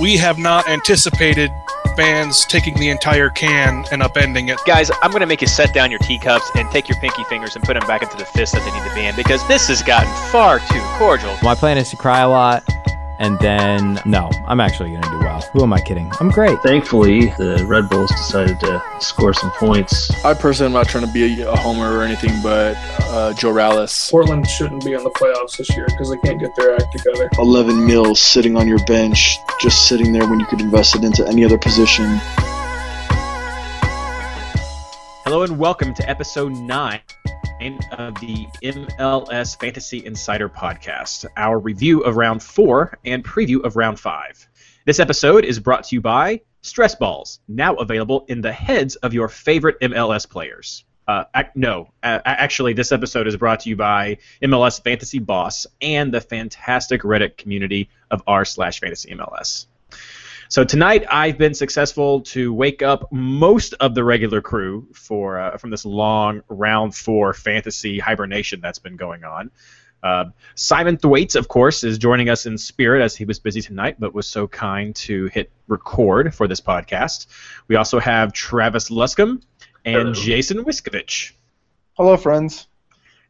We have not anticipated fans taking the entire can and upending it. Guys, I'm going to make you set down your teacups and take your pinky fingers and put them back into the fist that they need to be in because this has gotten far too cordial. My plan is to cry a lot, and then no, I'm actually going to do well. Who am I kidding? I'm great. Thankfully, the Red Bulls decided to score some points. I personally am not trying to be a, a homer or anything, but uh, Joe Rallis. Portland shouldn't be in the playoffs this year because they can't get their act together. 11 mils sitting on your bench, just sitting there when you could invest it into any other position. Hello and welcome to episode 9 of the MLS Fantasy Insider Podcast, our review of round 4 and preview of round 5. This episode is brought to you by Stress Balls, now available in the heads of your favorite MLS players. Uh, ac- no, actually, this episode is brought to you by MLS Fantasy Boss and the fantastic Reddit community of r slash Fantasy MLS. So tonight I've been successful to wake up most of the regular crew for uh, from this long round four fantasy hibernation that's been going on. Uh, Simon Thwaites, of course, is joining us in spirit as he was busy tonight, but was so kind to hit record for this podcast. We also have Travis Luscombe and Hello. Jason Wiskovich. Hello, friends.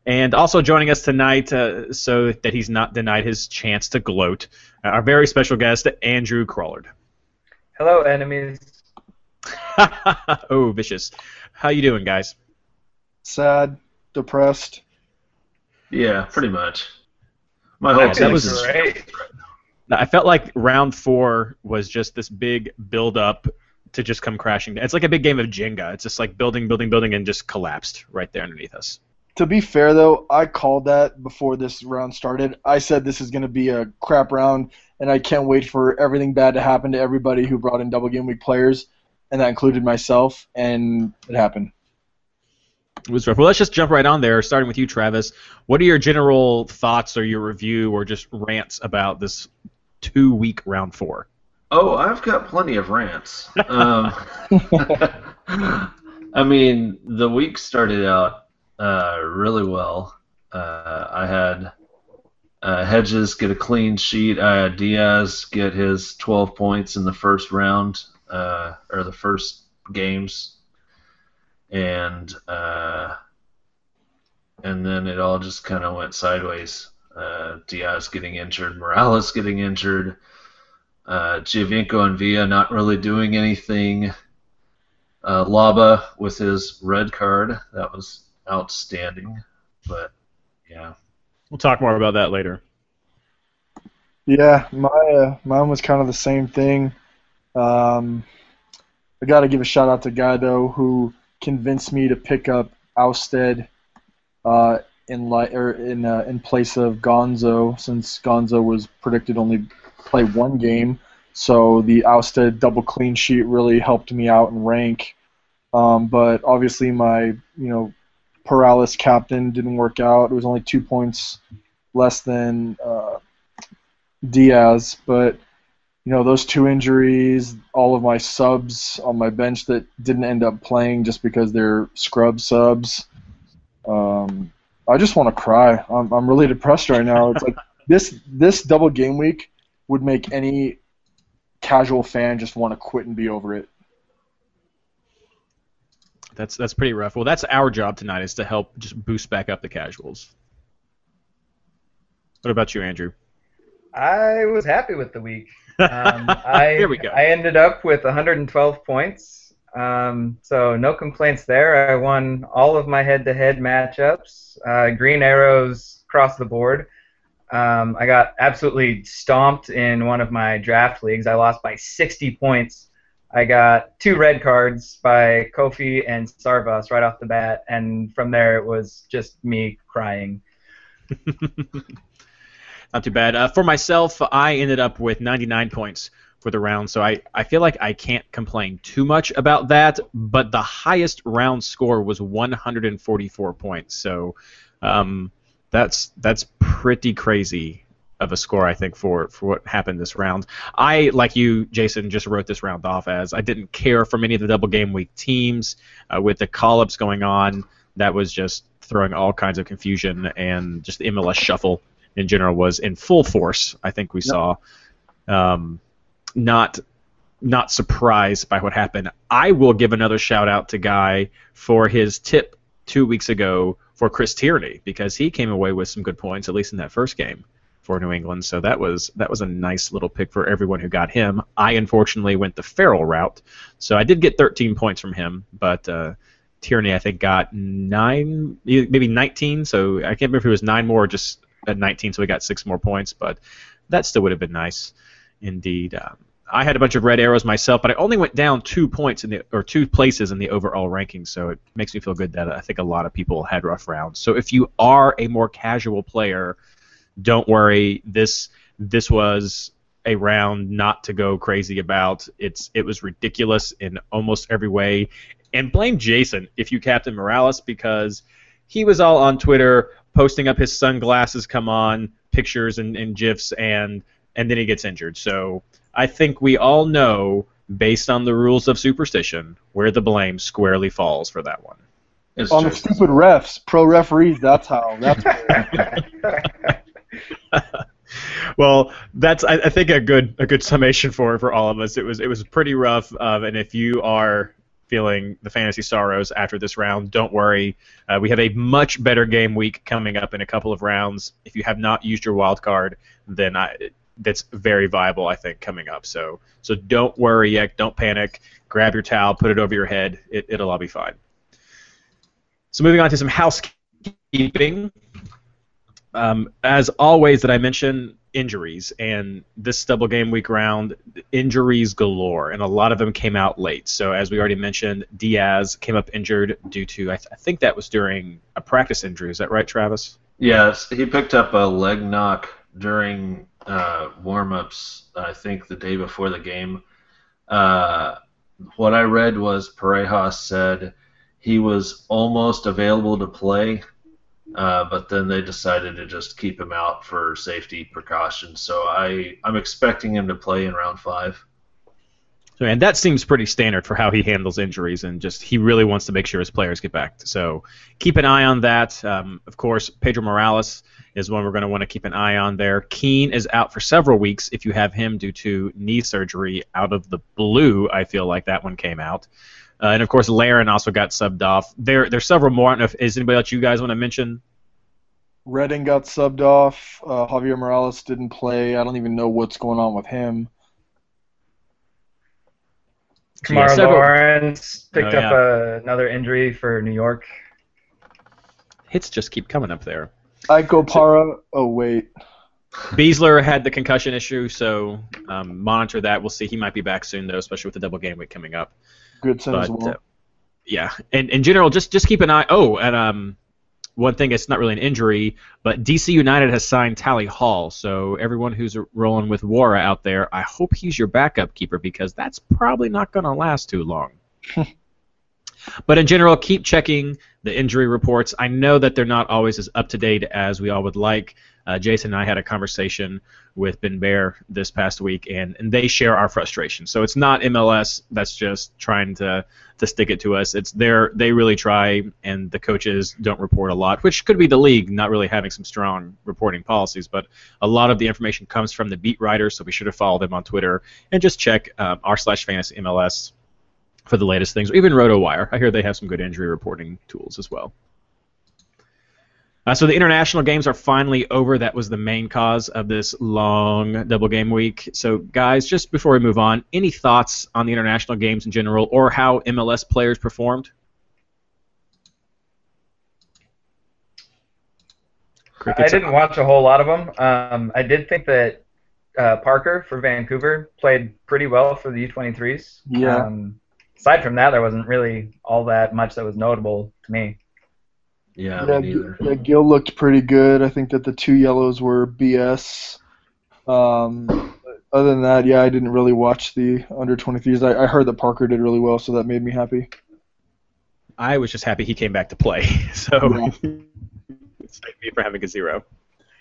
And also joining us tonight, uh, so that he's not denied his chance to gloat, uh, our very special guest, Andrew Crawlard. Hello, enemies. oh, vicious. How you doing, guys? Sad, depressed. Yeah, pretty much. My whole that team was is great. I felt like round four was just this big build up to just come crashing down. It's like a big game of Jenga. It's just like building, building, building, and just collapsed right there underneath us. To be fair, though, I called that before this round started. I said this is going to be a crap round, and I can't wait for everything bad to happen to everybody who brought in double game week players, and that included myself, and it happened. It was rough. Well, let's just jump right on there, starting with you, Travis. What are your general thoughts or your review or just rants about this two week round four? Oh, I've got plenty of rants. Um, I mean, the week started out uh, really well. Uh, I had uh, Hedges get a clean sheet. I had Diaz get his 12 points in the first round, uh, or the first games, and uh, and then it all just kind of went sideways. Uh, Diaz getting injured, Morales getting injured uh, Giovinco and Villa not really doing anything. Uh, Laba with his red card, that was outstanding. But yeah, We'll talk more about that later. Yeah, my uh, mine was kind of the same thing. Um, I got to give a shout out to Guy though, who convinced me to pick up Ousted uh, in li- or in uh, in place of Gonzo, since Gonzo was predicted only play one game. So the Ousted double clean sheet really helped me out in rank. Um, but obviously my you know Paralis captain didn't work out. It was only two points less than. Uh, Diaz, but you know those two injuries, all of my subs on my bench that didn't end up playing just because they're scrub subs. Um, I just want to cry. I'm I'm really depressed right now. It's like this this double game week would make any casual fan just want to quit and be over it. That's that's pretty rough. Well, that's our job tonight is to help just boost back up the casuals. What about you, Andrew? I was happy with the week. Um, I, Here we go. I ended up with 112 points, um, so no complaints there. I won all of my head-to-head matchups. Uh, green arrows across the board. Um, I got absolutely stomped in one of my draft leagues. I lost by 60 points. I got two red cards by Kofi and Sarvas right off the bat, and from there it was just me crying. Not too bad. Uh, for myself, I ended up with 99 points for the round, so I, I feel like I can't complain too much about that. But the highest round score was 144 points, so um, that's that's pretty crazy of a score, I think, for for what happened this round. I, like you, Jason, just wrote this round off as I didn't care for many of the double game week teams uh, with the call-ups going on. That was just throwing all kinds of confusion and just the MLS shuffle in general was in full force. I think we saw. Um, not not surprised by what happened. I will give another shout out to Guy for his tip two weeks ago for Chris Tierney because he came away with some good points at least in that first game for New England. So that was that was a nice little pick for everyone who got him. I unfortunately went the Farrell route, so I did get 13 points from him, but uh, Tierney I think got nine, maybe 19. So I can't remember if it was nine more or just at 19, so we got six more points, but that still would have been nice, indeed. Um, I had a bunch of red arrows myself, but I only went down two points in the or two places in the overall ranking, so it makes me feel good that I think a lot of people had rough rounds. So if you are a more casual player, don't worry. This this was a round not to go crazy about. It's it was ridiculous in almost every way, and blame Jason if you captain Morales because he was all on Twitter posting up his sunglasses come on pictures and, and gifs and and then he gets injured. So I think we all know, based on the rules of superstition, where the blame squarely falls for that one. It's On the stupid refs, pro referees. That's how. That's well, that's I, I think a good a good summation for for all of us. It was it was pretty rough, um, and if you are feeling the fantasy sorrows after this round, don't worry. Uh, we have a much better game week coming up in a couple of rounds. If you have not used your wild card, then I, that's very viable, I think, coming up. So so don't worry yet. Don't panic. Grab your towel, put it over your head. It, it'll all be fine. So moving on to some housekeeping. Um, as always, that I mention injuries, and this double game week round, injuries galore, and a lot of them came out late. So as we already mentioned, Diaz came up injured due to I, th- I think that was during a practice injury. Is that right, Travis? Yes, he picked up a leg knock during uh, warm-ups. I think the day before the game. Uh, what I read was Parejas said he was almost available to play, uh, but then they decided to just keep him out for safety precautions. So I I'm expecting him to play in round five. So, and that seems pretty standard for how he handles injuries, and just he really wants to make sure his players get back. So keep an eye on that. Um, of course, Pedro Morales is one we're going to want to keep an eye on there. Keane is out for several weeks if you have him due to knee surgery out of the blue. I feel like that one came out. Uh, and of course, Larin also got subbed off. There, there's several more. I don't know if is anybody else you guys want to mention? Redding got subbed off. Uh, Javier Morales didn't play. I don't even know what's going on with him. Kemar Yeah, several- Lawrence picked Oh, up uh, another injury for New York. Hits just keep coming up there. Ike Opara. Oh wait. Besler had the concussion issue, so um, monitor that. We'll see. He might be back soon, though, especially with the double game week coming up. As But well. uh, yeah, and in general, just just keep an eye. Oh, and um, one thing it's not really an injury, but DC United has signed Tally Hall. So everyone who's rolling with Worra out there, I hope he's your backup keeper because that's probably not going to last too long. but in general, keep checking the injury reports. I know that they're not always as up to date as we all would like. Uh, Jason and I had a conversation with Ben Bear this past week, and, and they share our frustration. So it's not MLS that's just trying to to stick it to us. It's their they really try, and the coaches don't report a lot, which could be the league not really having some strong reporting policies. But a lot of the information comes from the beat writers, so be sure to follow them on Twitter and just check um, r slash fantasy MLS for the latest things, or even RotoWire. I hear they have some good injury reporting tools as well. Uh, so the international games are finally over. That was the main cause of this long double game week. So guys, just before we move on, any thoughts on the international games in general, or how MLS players performed? I didn't watch a whole lot of them. Um, I did think that uh, Parker for Vancouver played pretty well for the U23s. Yeah. Um, aside from that, there wasn't really all that much that was notable to me. Yeah, Yeah, me neither. yeah, Gil looked pretty good. I think that the two yellows were BS. Um, other than that, yeah, I didn't really watch the under 23s. I, I heard that Parker did really well, so that made me happy. I was just happy he came back to play. So save me for having a zero.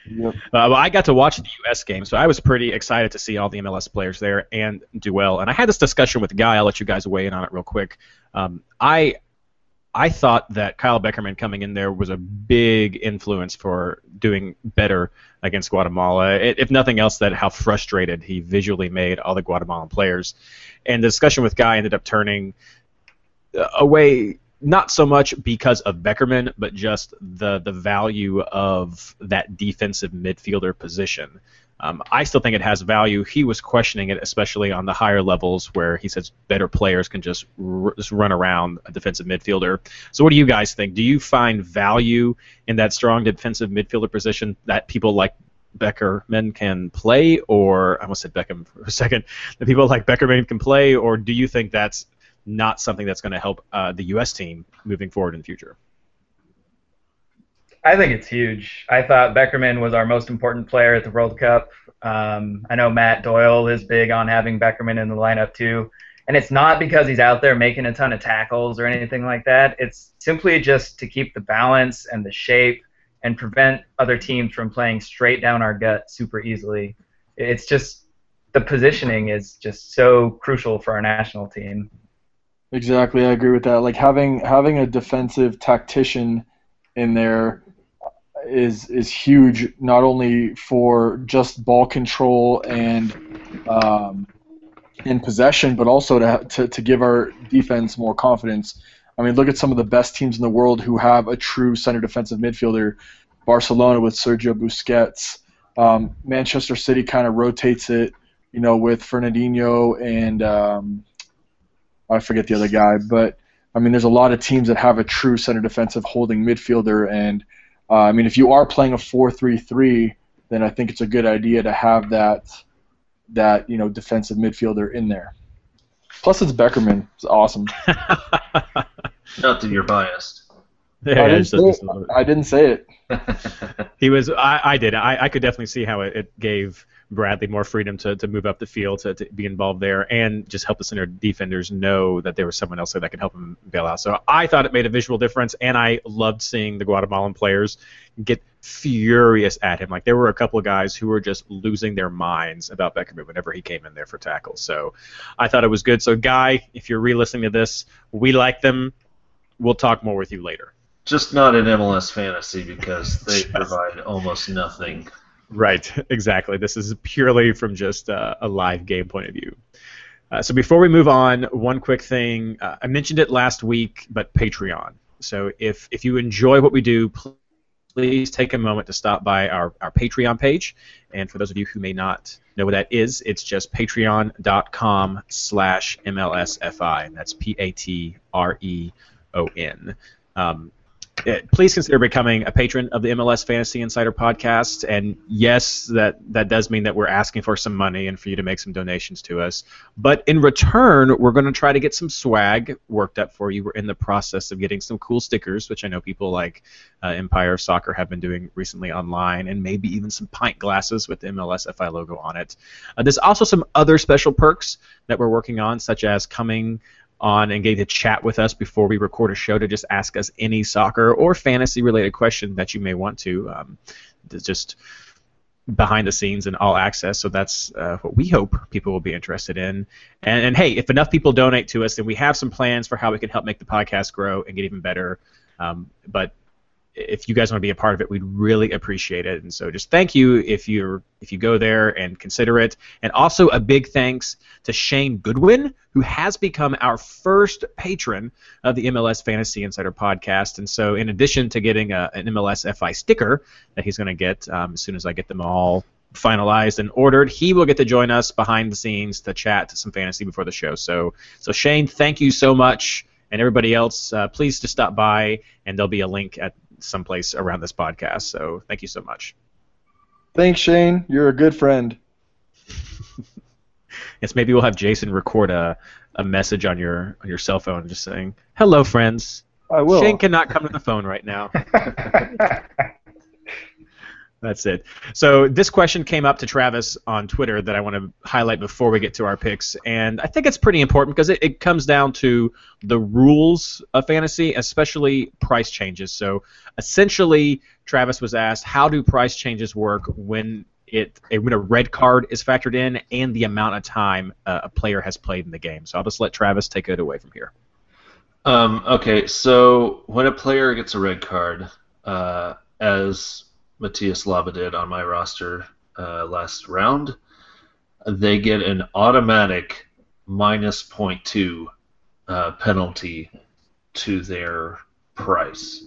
Yep. Uh, well, I got to watch the U.S. game, so I was pretty excited to see all the MLS players there and do well. And I had this discussion with Guy. I'll let you guys weigh in on it real quick. Um, I I thought that Kyle Beckerman coming in there was a big influence for doing better against Guatemala. If nothing else, that how frustrated he visually made all the Guatemalan players. And the discussion with Guy ended up turning uh, away not so much because of Beckerman, but just the the value of that defensive midfielder position. Um, I still think it has value. He was questioning it, especially on the higher levels where he says better players can just, r- just run around a defensive midfielder. So, what do you guys think? Do you find value in that strong defensive midfielder position that people like Beckerman can play, or I almost said Beckham for a second, that people like Beckerman can play, or do you think that's not something that's going to help uh, the U.S. team moving forward in the future? I think it's huge. I thought Beckerman was our most important player at the World Cup. Um, I know Matt Doyle is big on having Beckerman in the lineup too. And it's not because he's out there making a ton of tackles or anything like that. It's simply just to keep the balance and the shape and prevent other teams from playing straight down our gut super easily. It's just the positioning is just so crucial for our national team. Exactly, I agree with that. Like having having a defensive tactician in there is is huge, not only for just ball control and um, in possession, but also to, to to give our defense more confidence. I mean, look at some of the best teams in the world who have a true center defensive midfielder. Barcelona with Sergio Busquets. Um, Manchester City kind of rotates it, you know, with Fernandinho and um, I forget the other guy, but I mean, there's a lot of teams that have a true center defensive holding midfielder, and uh, I mean, if you are playing a four-three-three, then I think it's a good idea to have that that you know defensive midfielder in there. Plus, it's Beckerman. It's awesome. Not that you're biased. Yeah, I, didn't just- say it. a little bit. I didn't say it. He was. I, I did. I, I could definitely see how it, it gave Bradley more freedom to, to move up the field to, to be involved there, and just help the center defenders know that there was someone else there that could help him bail out. So I thought it made a visual difference, and I loved seeing the Guatemalan players get furious at him. Like there were a couple of guys who were just losing their minds about Beckerman whenever he came in there for tackles. So I thought it was good. So Guy, if you're re-listening to this, we like them. We'll talk more with you later. Just not in MLS fantasy because they provide almost nothing. Right, exactly. This is purely from just uh, a live game point of view. Uh, so before we move on, one quick thing. Uh, I mentioned it last week, but Patreon. So if if you enjoy what we do, please take a moment to stop by our, our Patreon page. And for those of you who may not know what that is, it's just patreon.com slash MLSFI. And that's P-A-T-R-E-O-N. Um, please consider becoming a patron of the MLS Fantasy Insider podcast. And yes, that that does mean that we're asking for some money and for you to make some donations to us. But in return, we're going to try to get some swag worked up for you. We're in the process of getting some cool stickers, which I know people like uh, Empire Soccer have been doing recently online, and maybe even some pint glasses with the MLS FI logo on it. Uh, there's also some other special perks that we're working on, such as coming on and getting to chat with us before we record a show to just ask us any soccer or fantasy related question that you may want to. Um, just behind the scenes and all access. So that's uh, what we hope people will be interested in. And, and hey, if enough people donate to us, then we have some plans for how we can help make the podcast grow and get even better. Um, but if you guys want to be a part of it, we'd really appreciate it. And so just thank you if you're if you go there and consider it. And also a big thanks to Shane Goodwin, who has become our first patron of the MLS Fantasy Insider podcast. And so in addition to getting a, an MLS FI sticker that he's going to get um, as soon as I get them all finalized and ordered, he will get to join us behind the scenes to chat some fantasy before the show. So so Shane, thank you so much. And everybody else, uh, please just stop by, and there'll be a link at someplace around this podcast. So thank you so much. Thanks, Shane. You're a good friend. Yes, maybe we'll have Jason record a, a message on your on your cell phone just saying, "Hello, friends. I will. Shane cannot come to the phone right now." That's it. So this question came up to Travis on Twitter that I want to highlight before we get to our picks, and I think it's pretty important because it, it comes down to the rules of fantasy, especially price changes. So essentially, Travis was asked, how do price changes work when it when a red card is factored in and the amount of time uh, a player has played in the game? So I'll just let Travis take it away from here. Um, okay, so when a player gets a red card, uh, as Matthias Laba did on my roster uh, last round, they get an automatic minus 0.2 uh, penalty to their price.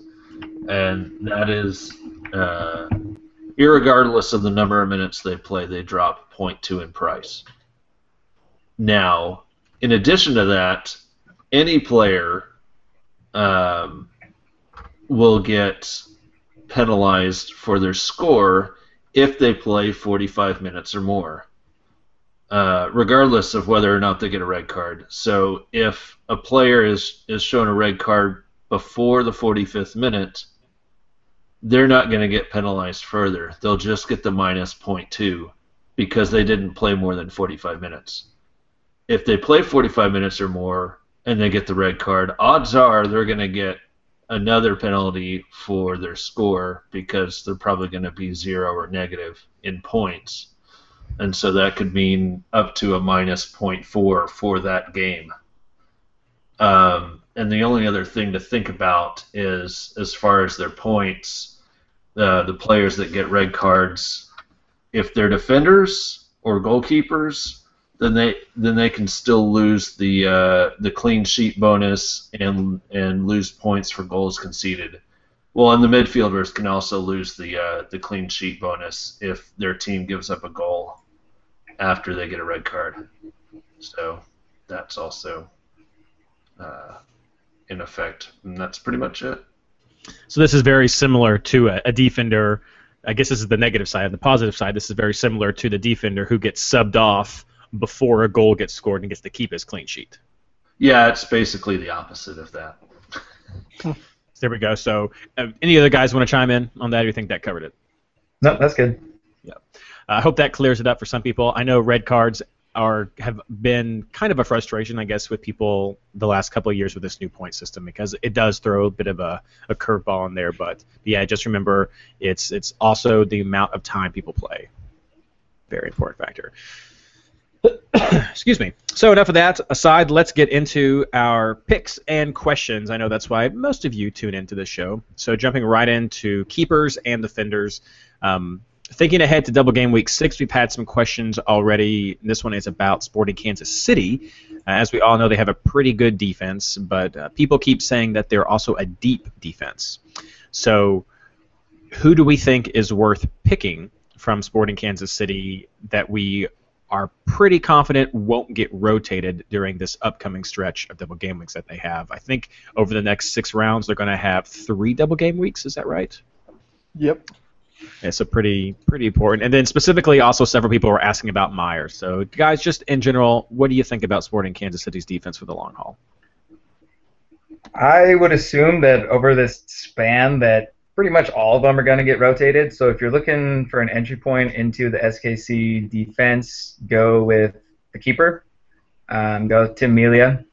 And that is, uh, irregardless of the number of minutes they play, they drop 0.2 in price. Now, in addition to that, any player um, will get penalized for their score if they play 45 minutes or more, uh, regardless of whether or not they get a red card. So if a player is, is shown a red card before the 45th minute, they're not going to get penalized further. They'll just get the minus 0.2 because they didn't play more than 45 minutes. If they play 45 minutes or more and they get the red card, odds are they're going to get another penalty for their score because they're probably going to be zero or negative in points. And so that could mean up to a minus 0.4 for that game. Um, and the only other thing to think about is as far as their points, uh, the players that get red cards, if they're defenders or goalkeepers, then they then they can still lose the uh, the clean sheet bonus and and lose points for goals conceded. Well, and the midfielders can also lose the uh, the clean sheet bonus if their team gives up a goal after they get a red card. So that's also uh, in effect, and that's pretty much it. So this is very similar to a, a defender. I guess this is the negative side. On the positive side, this is very similar to the defender who gets subbed off before a goal gets scored and gets to keep his clean sheet. Yeah, it's basically the opposite of that. There we go. So, uh, any other guys want to chime in on that? Or you think that covered it? No, that's good. Yeah, I hope that clears it up for some people. I know red cards are have been kind of a frustration, I guess, with people the last couple of years with this new point system because it does throw a bit of a, a curveball in there. But yeah, just remember it's it's also the amount of time people play. Very important factor. Excuse me. So enough of that aside. Let's get into our picks and questions. I know that's why most of you tune into this show. So jumping right into keepers and defenders. Um, thinking ahead to double game week six, we've had some questions already. This one is about Sporting Kansas City. Uh, as we all know, they have a pretty good defense, but uh, people keep saying that they're also a deep defense. So, who do we think is worth picking from Sporting Kansas City that we are pretty confident won't get rotated during this upcoming stretch of double game weeks that they have? I think over the next six rounds, they're going to have three double game weeks. Is that right? Yep. It's a pretty pretty important. And then specifically, also several people were asking about Myers. So, guys, just in general, what do you think about Sporting Kansas City's defense for the long haul? I would assume that over this span that pretty much all of them are going to get rotated. So if you're looking for an entry point into the SKC defense, go with the keeper. Um, go with Tim Melia.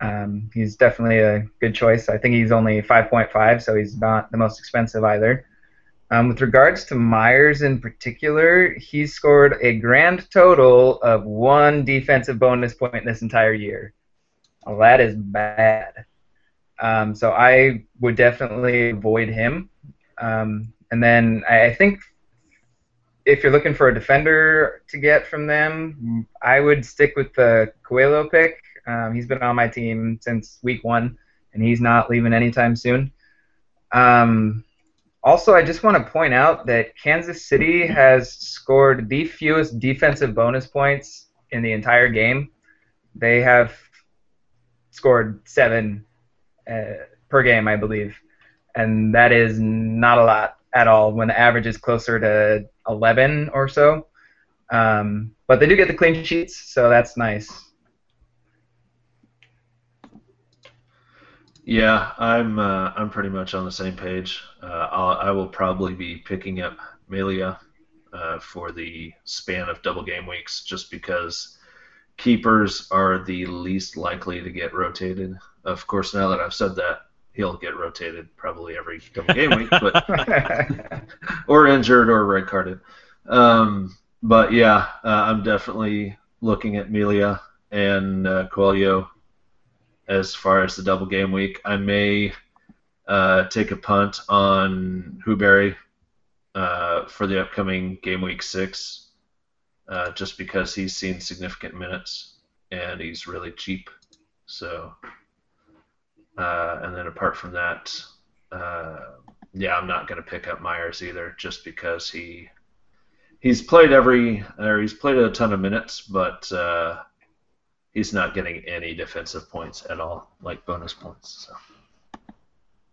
Um, he's definitely a good choice. I think he's only 5.5, so he's not the most expensive either. Um, with regards to Myers in particular, he's scored a grand total of one defensive bonus point this entire year. Well, that is bad. Um, so I would definitely avoid him. Um, and then I, I think if you're looking for a defender to get from them, I would stick with the Coelho pick. Um, he's been on my team since week one, and he's not leaving anytime soon. Um, also, I just want to point out that Kansas City has scored the fewest defensive bonus points in the entire game. They have scored seven uh, per game, I believe, and that is not a lot at all. When the average is closer to 11 or so, um, but they do get the clean sheets, so that's nice. Yeah, I'm uh, I'm pretty much on the same page. Uh, I'll, I will probably be picking up Melia uh, for the span of double game weeks, just because keepers are the least likely to get rotated. Of course, now that I've said that, he'll get rotated probably every double game week, but or injured or red carded. Um, but yeah, uh, I'm definitely looking at Melia and uh, Coelho as far as the double game week. I may uh, take a punt on Huberry uh, for the upcoming game week six, uh, just because he's seen significant minutes and he's really cheap. So, uh, and then apart from that, uh, yeah, I'm not going to pick up Myers either, just because he he's played every or he's played a ton of minutes, but uh, he's not getting any defensive points at all, like bonus points. So.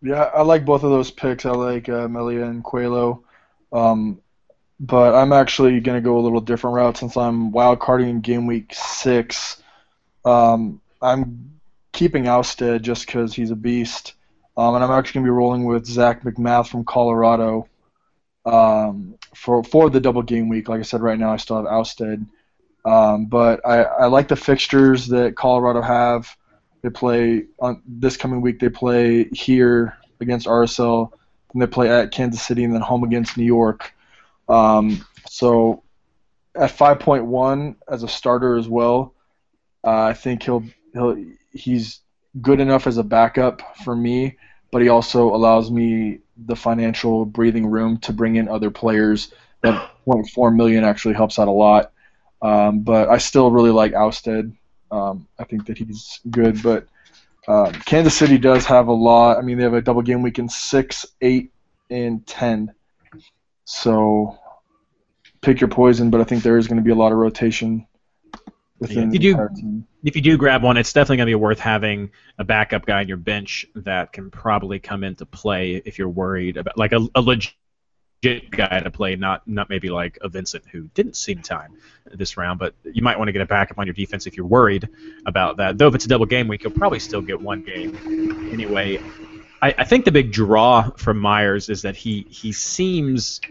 Yeah, I like both of those picks. I like uh, Melia and Coelho. Um, but I'm actually going to go a little different route since I'm wild carding in game week six. Um, I'm keeping Ousted just because he's a beast. Um, and I'm actually going to be rolling with Zach MacMath from Colorado um, for for the double game week. Like I said, right now I still have Ousted. Um, but I, I like the fixtures that Colorado have. They play on this coming week. They play here against RSL, and they play at Kansas City, and then home against New York. Um, so at 5.1 as a starter as well, uh, I think he'll he'll he's good enough as a backup for me, but he also allows me the financial breathing room to bring in other players. That 0.4 million actually helps out a lot. Um, but I still really like Ousted. Um, I think that he's good, but uh, Kansas City does have a lot. I mean, they have a double game week in six, eight, and ten. So pick your poison, but I think there is going to be a lot of rotation within If you do- if you do grab one, it's definitely going to be worth having a backup guy on your bench that can probably come into play if you're worried about like a, a legit guy to play, not not maybe like a Vincent who didn't see time this round, but you might want to get a backup on your defense if you're worried about that. Though if it's a double game week, you'll probably still get one game anyway. I, I think the big draw from Myers is that he he seems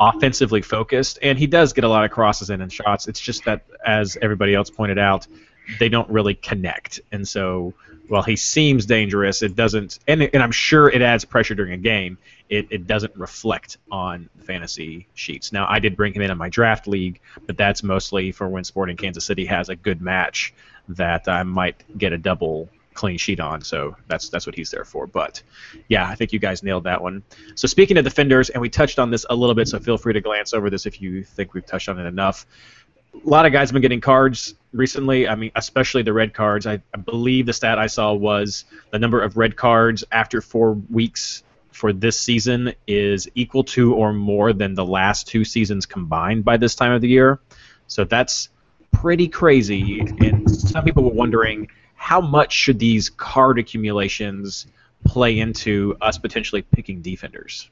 offensively focused, and he does get a lot of crosses in and shots. It's just that, as everybody else pointed out, they don't really connect. And so, while he seems dangerous, it doesn't. And, and I'm sure it adds pressure during a game. It, it doesn't reflect on fantasy sheets. Now, I did bring him in in my draft league, but that's mostly for when Sporting Kansas City has a good match that I might get a double clean sheet on. So that's that's what he's there for. But yeah, I think you guys nailed that one. So speaking of defenders, and we touched on this a little bit, so feel free to glance over this if you think we've touched on it enough. A lot of guys have been getting cards recently. I mean, especially the red cards. I, I believe the stat I saw was the number of red cards after four weeks for this season is equal to or more than the last two seasons combined by this time of the year. So that's pretty crazy. And some people were wondering how much should these card accumulations play into us potentially picking defenders?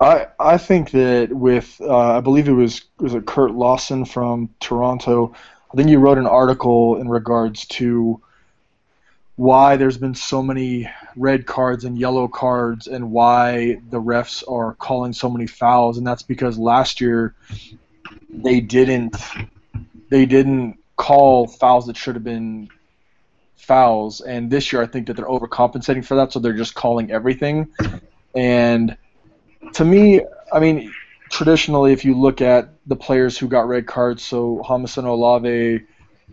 I I think that with uh, I believe it was was it Kurt Larson from Toronto. I think you wrote an article in regards to why there's been so many red cards and yellow cards and why the refs are calling so many fouls and that's because last year they didn't they didn't call fouls that should have been fouls and this year I think that they're overcompensating for that so they're just calling everything and to me I mean traditionally if you look at the players who got red cards so Jámison Olave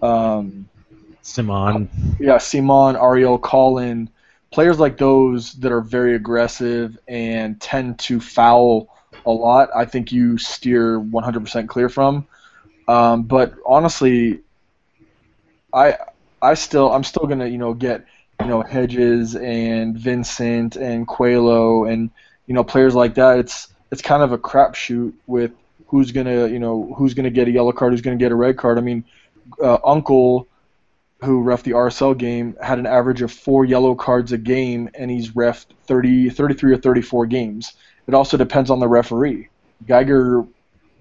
um, Simon. yeah, Simon, Ariel, Colin, players like those that are very aggressive and tend to foul a lot. I think you steer 100% clear from. Um, but honestly, I I still I'm still gonna you know get you know Hedges and Vincent and Coelho and you know players like that. It's it's kind of a crapshoot with who's gonna you know who's gonna get a yellow card, who's gonna get a red card. I mean, uh, Uncle who ref the RSL game had an average of four yellow cards a game, and he's refed 30, 33 or 34 games. It also depends on the referee. Geiger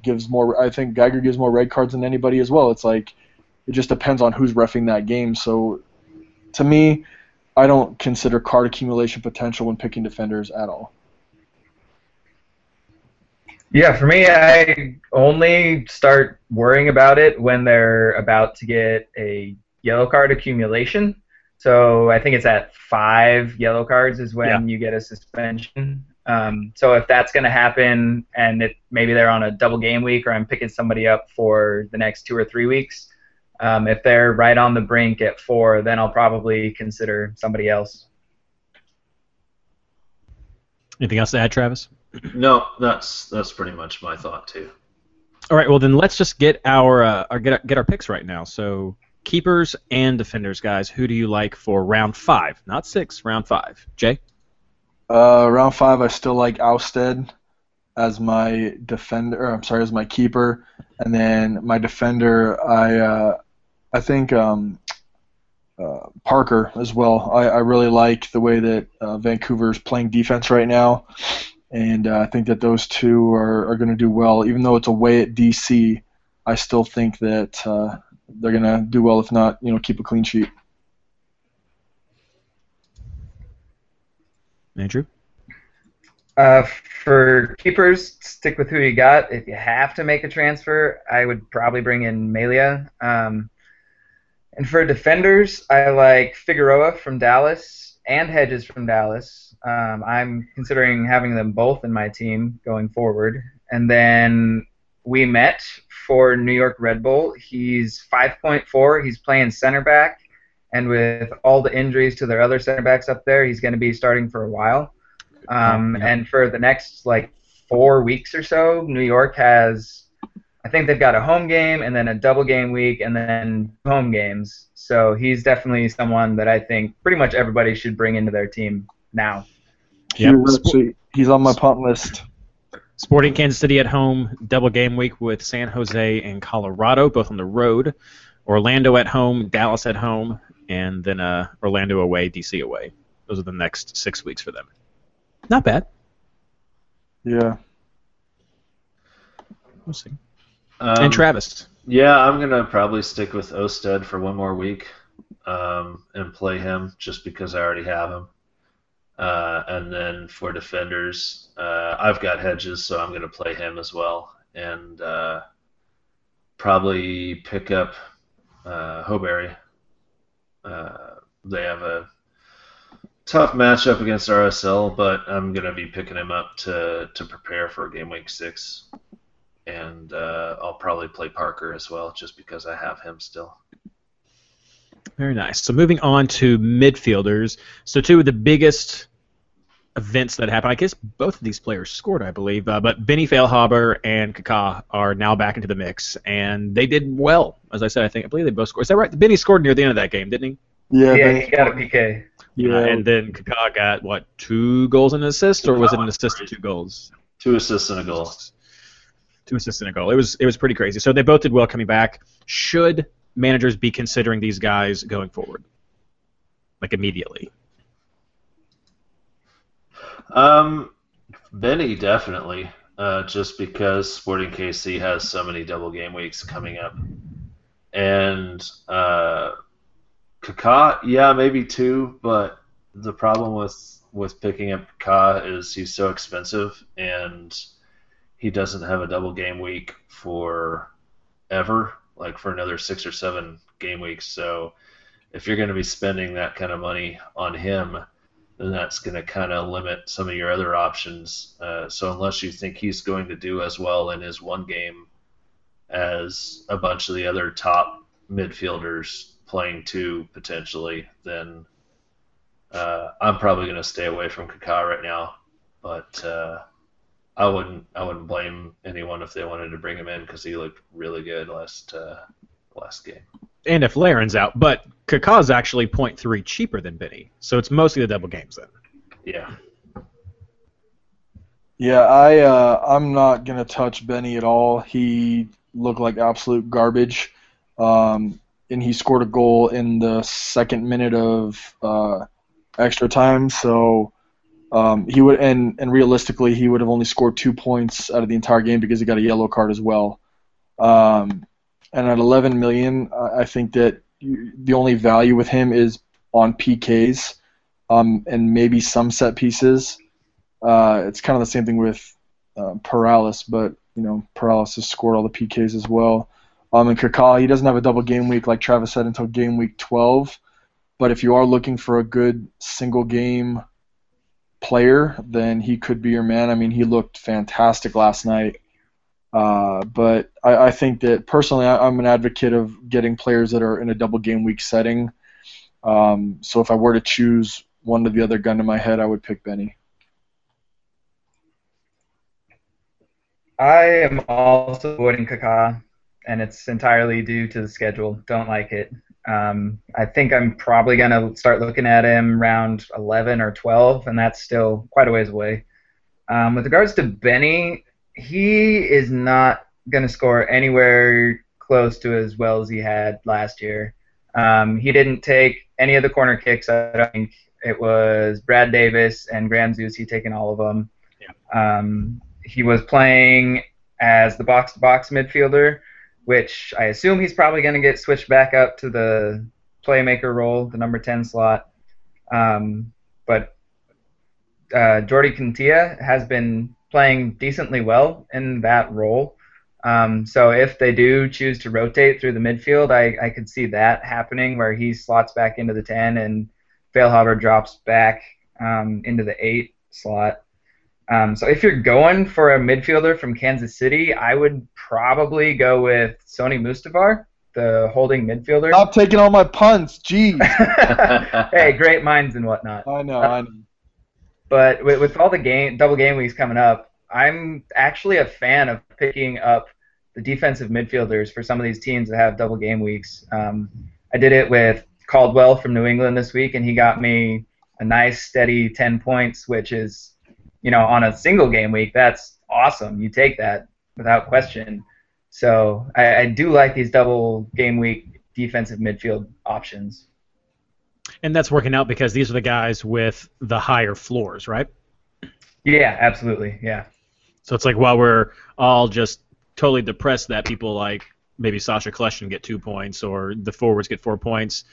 gives more. I think Geiger gives more red cards than anybody as well. It's like it just depends on who's refing that game. So, to me, I don't consider card accumulation potential when picking defenders at all. Yeah, for me, I only start worrying about it when they're about to get a yellow card accumulation. So I think it's at five yellow cards is when Yeah. you get a suspension. Um, so if that's going to happen, and it, maybe they're on a double game week, or I'm picking somebody up for the next two or three weeks, Um, if they're right on the brink at four, then I'll probably consider somebody else. Anything else to add, Travis? No, that's that's pretty much my thought too. All right. Well, then let's just get our, uh, our get our, get our picks right now. So keepers and defenders, guys. Who do you like for round five? Not six, round five. Jay. Uh, round five, I still like Ousted as my defender. I'm sorry, as my keeper, and then my defender, I uh, I think um, uh, Parker as well. I, I really like the way that uh, is playing defense right now, and uh, I think that those two are, are going to do well. Even though it's away at DC, I still think that uh, they're going to do well. If not, you know, keep a clean sheet. Andrew. Uh, for keepers, stick with who you got. If you have to make a transfer, I would probably bring in Melia. Um, and for defenders, I like Figueroa from Dallas and Hedges from Dallas. Um, I'm considering having them both in my team going forward. And then we met for New York Red Bull. He's 5.4. He's playing center back. And with all the injuries to their other center backs up there, he's going to be starting for a while. Um, and for the next like four weeks or so, New York has, I think they've got a home game and then a double game week and then home games. So he's definitely someone that I think pretty much everybody should bring into their team now. Yep. He's, he's on my punt list. Sporting Kansas City at home, double game week with San Jose and Colorado, both on the road. Orlando at home, Dallas at home, and then uh, Orlando away, DC away. Those are the next six weeks for them. Not bad. Yeah. We'll see. Um, and Travis. Yeah, I'm gonna probably stick with Ousted for one more week, um, and play him just because I already have him. Uh, and then for defenders, uh, I've got Hedges, so I'm gonna play him as well, and uh, probably pick up uh, Hoberry. Uh, they have a tough matchup against RSL, but I'm gonna be picking him up to to prepare for game week six and uh, I'll probably play Parker as well, just because I have him still. Very nice. So moving on to midfielders. So two of the biggest events that happened. I guess both of these players scored, I believe. Uh, but Benny Feilhaber and Kaká are now back into the mix, and they did well. As I said, I think I believe they both scored. Is that right? Benny scored near the end of that game, didn't he? Yeah. Yeah, Ben- he got a PK. yeah. Uh, and then Kaká got what two goals and an assist, or was it an assist and two goals? Two assists and a goal. Two assists and a goal. It was it was pretty crazy. So they both did well coming back. Should managers be considering these guys going forward, like immediately? Um, Benny definitely, uh, just because Sporting KC has so many double game weeks coming up, and uh, Kaká, yeah, maybe two, but the problem with with picking up Kaká is he's so expensive and he doesn't have a double game week for ever, like for another six or seven game weeks. So if you're going to be spending that kind of money on him, then that's going to kind of limit some of your other options. Uh, so unless you think he's going to do as well in his one game as a bunch of the other top midfielders playing two potentially, then uh, I'm probably going to stay away from Kaká right now. But uh, I wouldn't I wouldn't blame anyone if they wanted to bring him in because he looked really good last uh, last game. And if Larin's out, but Kaká's actually 0.3 cheaper than Benny, so it's mostly the double games then. Yeah. Yeah, I uh, I'm not gonna touch Benny at all. He looked like absolute garbage, um, and he scored a goal in the second minute of uh, extra time. So um, he would, and and realistically, he would have only scored two points out of the entire game because he got a yellow card as well. Um, and at 11 million, I think that you, the only value with him is on PKs, um, and maybe some set pieces. Uh, it's kind of the same thing with uh, Paralis, but you know Paralis has scored all the PKs as well. Um, and Kaká, he doesn't have a double game week like Travis said until game week 12. But if you are looking for a good single game player, then he could be your man. I mean, he looked fantastic last night. Uh, but I, I think that personally, I, I'm an advocate of getting players that are in a double game week setting. Um, so if I were to choose one to the other gun to my head, I would pick Benny. I am also avoiding Kaká, and it's entirely due to the schedule. Don't like it. Um, I think I'm probably going to start looking at him around 11 or 12, and that's still quite a ways away. Um, with regards to Benny, he is not going to score anywhere close to as well as he had last year. Um, he didn't take any of the corner kicks. I think it was Brad Davis and Graham Zeus. Zusi taking all of them. Yeah. Um, he was playing as the box-to-box midfielder, which I assume he's probably going to get switched back up to the playmaker role, the number 10 slot. Um, but uh, Jordi Quintillà has been playing decently well in that role. Um, so if they do choose to rotate through the midfield, I, I could see that happening where he slots back into the 10 and Feilhaber drops back um, into the 8 slot. Um, so if you're going for a midfielder from Kansas City, I would probably go with Soni Mustivar, the holding midfielder. Stop taking all my punts, jeez. hey, great minds and whatnot. I know, I know. But with, with all the game double game weeks coming up, I'm actually a fan of picking up the defensive midfielders for some of these teams that have double game weeks. Um, I did it with Caldwell from New England this week, and he got me a nice steady 10 points, which is, you know, on a single game week, that's awesome. You take that without question. So I, I do like these double game week defensive midfield options. And that's working out because these are the guys with the higher floors, right? Yeah, absolutely. Yeah. So it's like while we're all just totally depressed that people like maybe Sacha Kljestan get two points or the forwards get four points,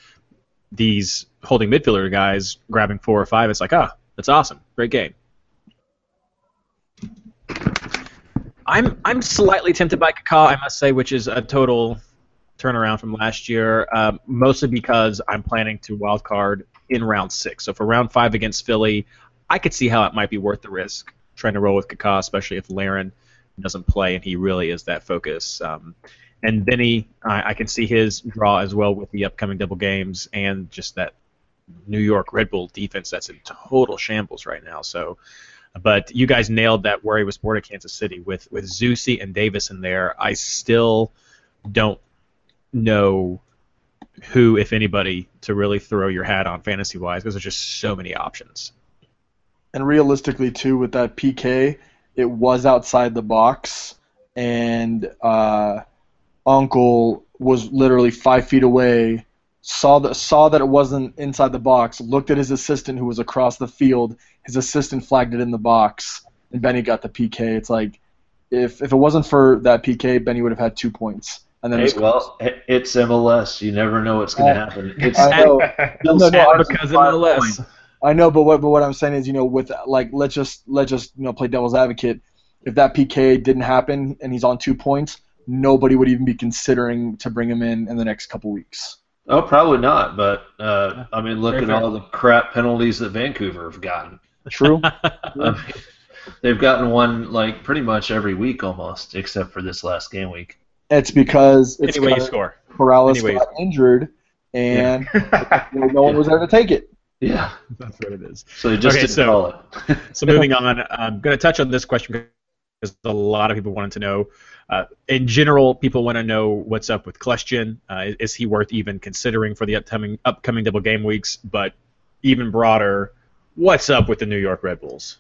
these holding midfielder guys grabbing four or five, it's like, ah, that's awesome. Great game. I'm I'm slightly tempted by Kaká, I must say, which is a total turnaround from last year, um, mostly because I'm planning to wild card in round six. So for round five against Philly, I could see how it might be worth the risk trying to roll with Kaká, especially if Larin doesn't play and he really is that focus. Um, and Benny, I, I, can see his draw as well with the upcoming double games and just that New York Red Bull defense that's in total shambles right now. So, but you guys nailed that where he was born at Kansas City with with Zusi and Davis in there. I still don't know who, if anybody, to really throw your hat on fantasy wise because there's just so many options. And realistically, too, with that PK, it was outside the box, and uh, Uncle was literally five feet away, saw that saw that it wasn't inside the box, looked at his assistant who was across the field. His assistant flagged it in the box, and Benny got the PK. It's like if if it wasn't for that PK, Benny would have had two points. And then hey, well, it's MLS. You never know what's going to oh. happen. It's I know. no, no, no, because MLS. I know, but what but what I'm saying is, you know, with like let's just let's just you know play devil's advocate. If that PK didn't happen and he's on two points, nobody would even be considering to bring him in in the next couple weeks. Oh, probably not. But uh, I mean, look Very at fair. all the crap penalties that Vancouver have gotten. True. I mean, they've gotten one like pretty much every week almost, except for this last game week. It's because it's anyway you score. Morales Anyways. got injured, and yeah. no one was there to take it. Yeah, that's what it is. So they just okay, didn't so, call it. so moving on, I'm going to touch on this question because a lot of people wanted to know. Uh, in general, people want to know what's up with Kljestan. Uh, is, is he worth even considering for the upcoming upcoming double game weeks? But even broader, what's up with the New York Red Bulls?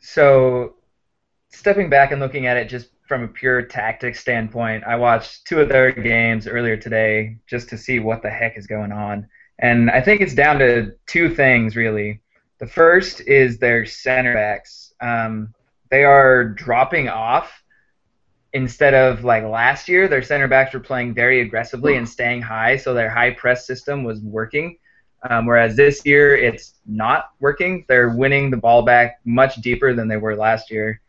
So, stepping back and looking at it just from a pure tactics standpoint, I watched two of their games earlier today just to see what the heck is going on. And I think it's down to two things, really. The first is their center backs. Um, they are dropping off instead of like last year. Their center backs were playing very aggressively and staying high, so their high press system was working. Um, whereas this year, it's not working. They're winning the ball back much deeper than they were last year.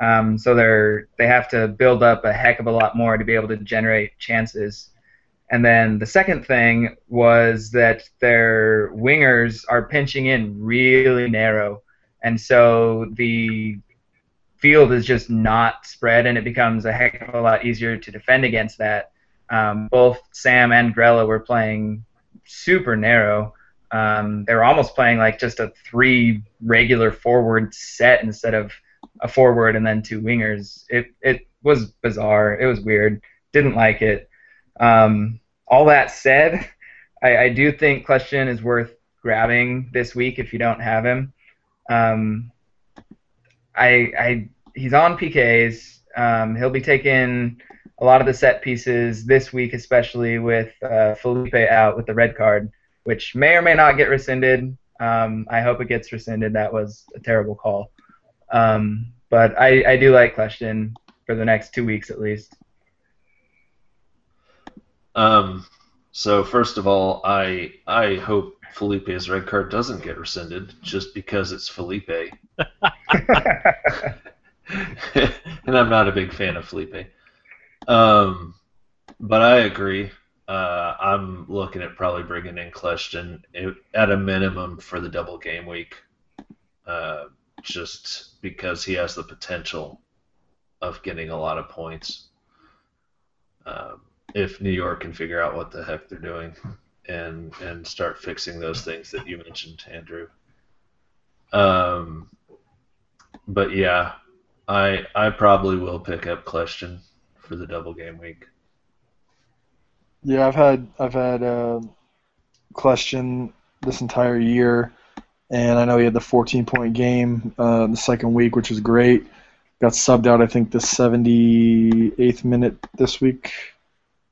Um, so they're they have to build up a heck of a lot more to be able to generate chances. And then the second thing was that their wingers are pinching in really narrow. And so the field is just not spread, and it becomes a heck of a lot easier to defend against that. Um, both Sam and Grella were playing super narrow. Um, they were almost playing like just a three regular forward set instead of a forward and then two wingers. It it was bizarre. It was weird. Didn't like it. Um, all that said, I, I do think Kljestan is worth grabbing this week if you don't have him. Um, I, I he's on PKs. Um, he'll be taking a lot of the set pieces this week, especially with uh, Felipe out with the red card, which may or may not get rescinded. Um, I hope it gets rescinded. That was a terrible call. Um, but I, I do like Kljestan for the next two weeks at least. Um, so first of all, I I hope Felipe's red card doesn't get rescinded just because it's Felipe. and I'm not a big fan of Felipe. Um, but I agree. Uh, I'm looking at probably bringing in Kljestan at a minimum for the double game week, uh, just because he has the potential of getting a lot of points. Um, if New York can figure out what the heck they're doing and and start fixing those things that you mentioned, Andrew. Um, but yeah, I I probably will pick up Question for the double game week. Yeah, I've had I've had uh, Kljestan this entire year, and I know he had the 14 point game uh, the second week, which was great. Got subbed out, I think, the 78th minute this week,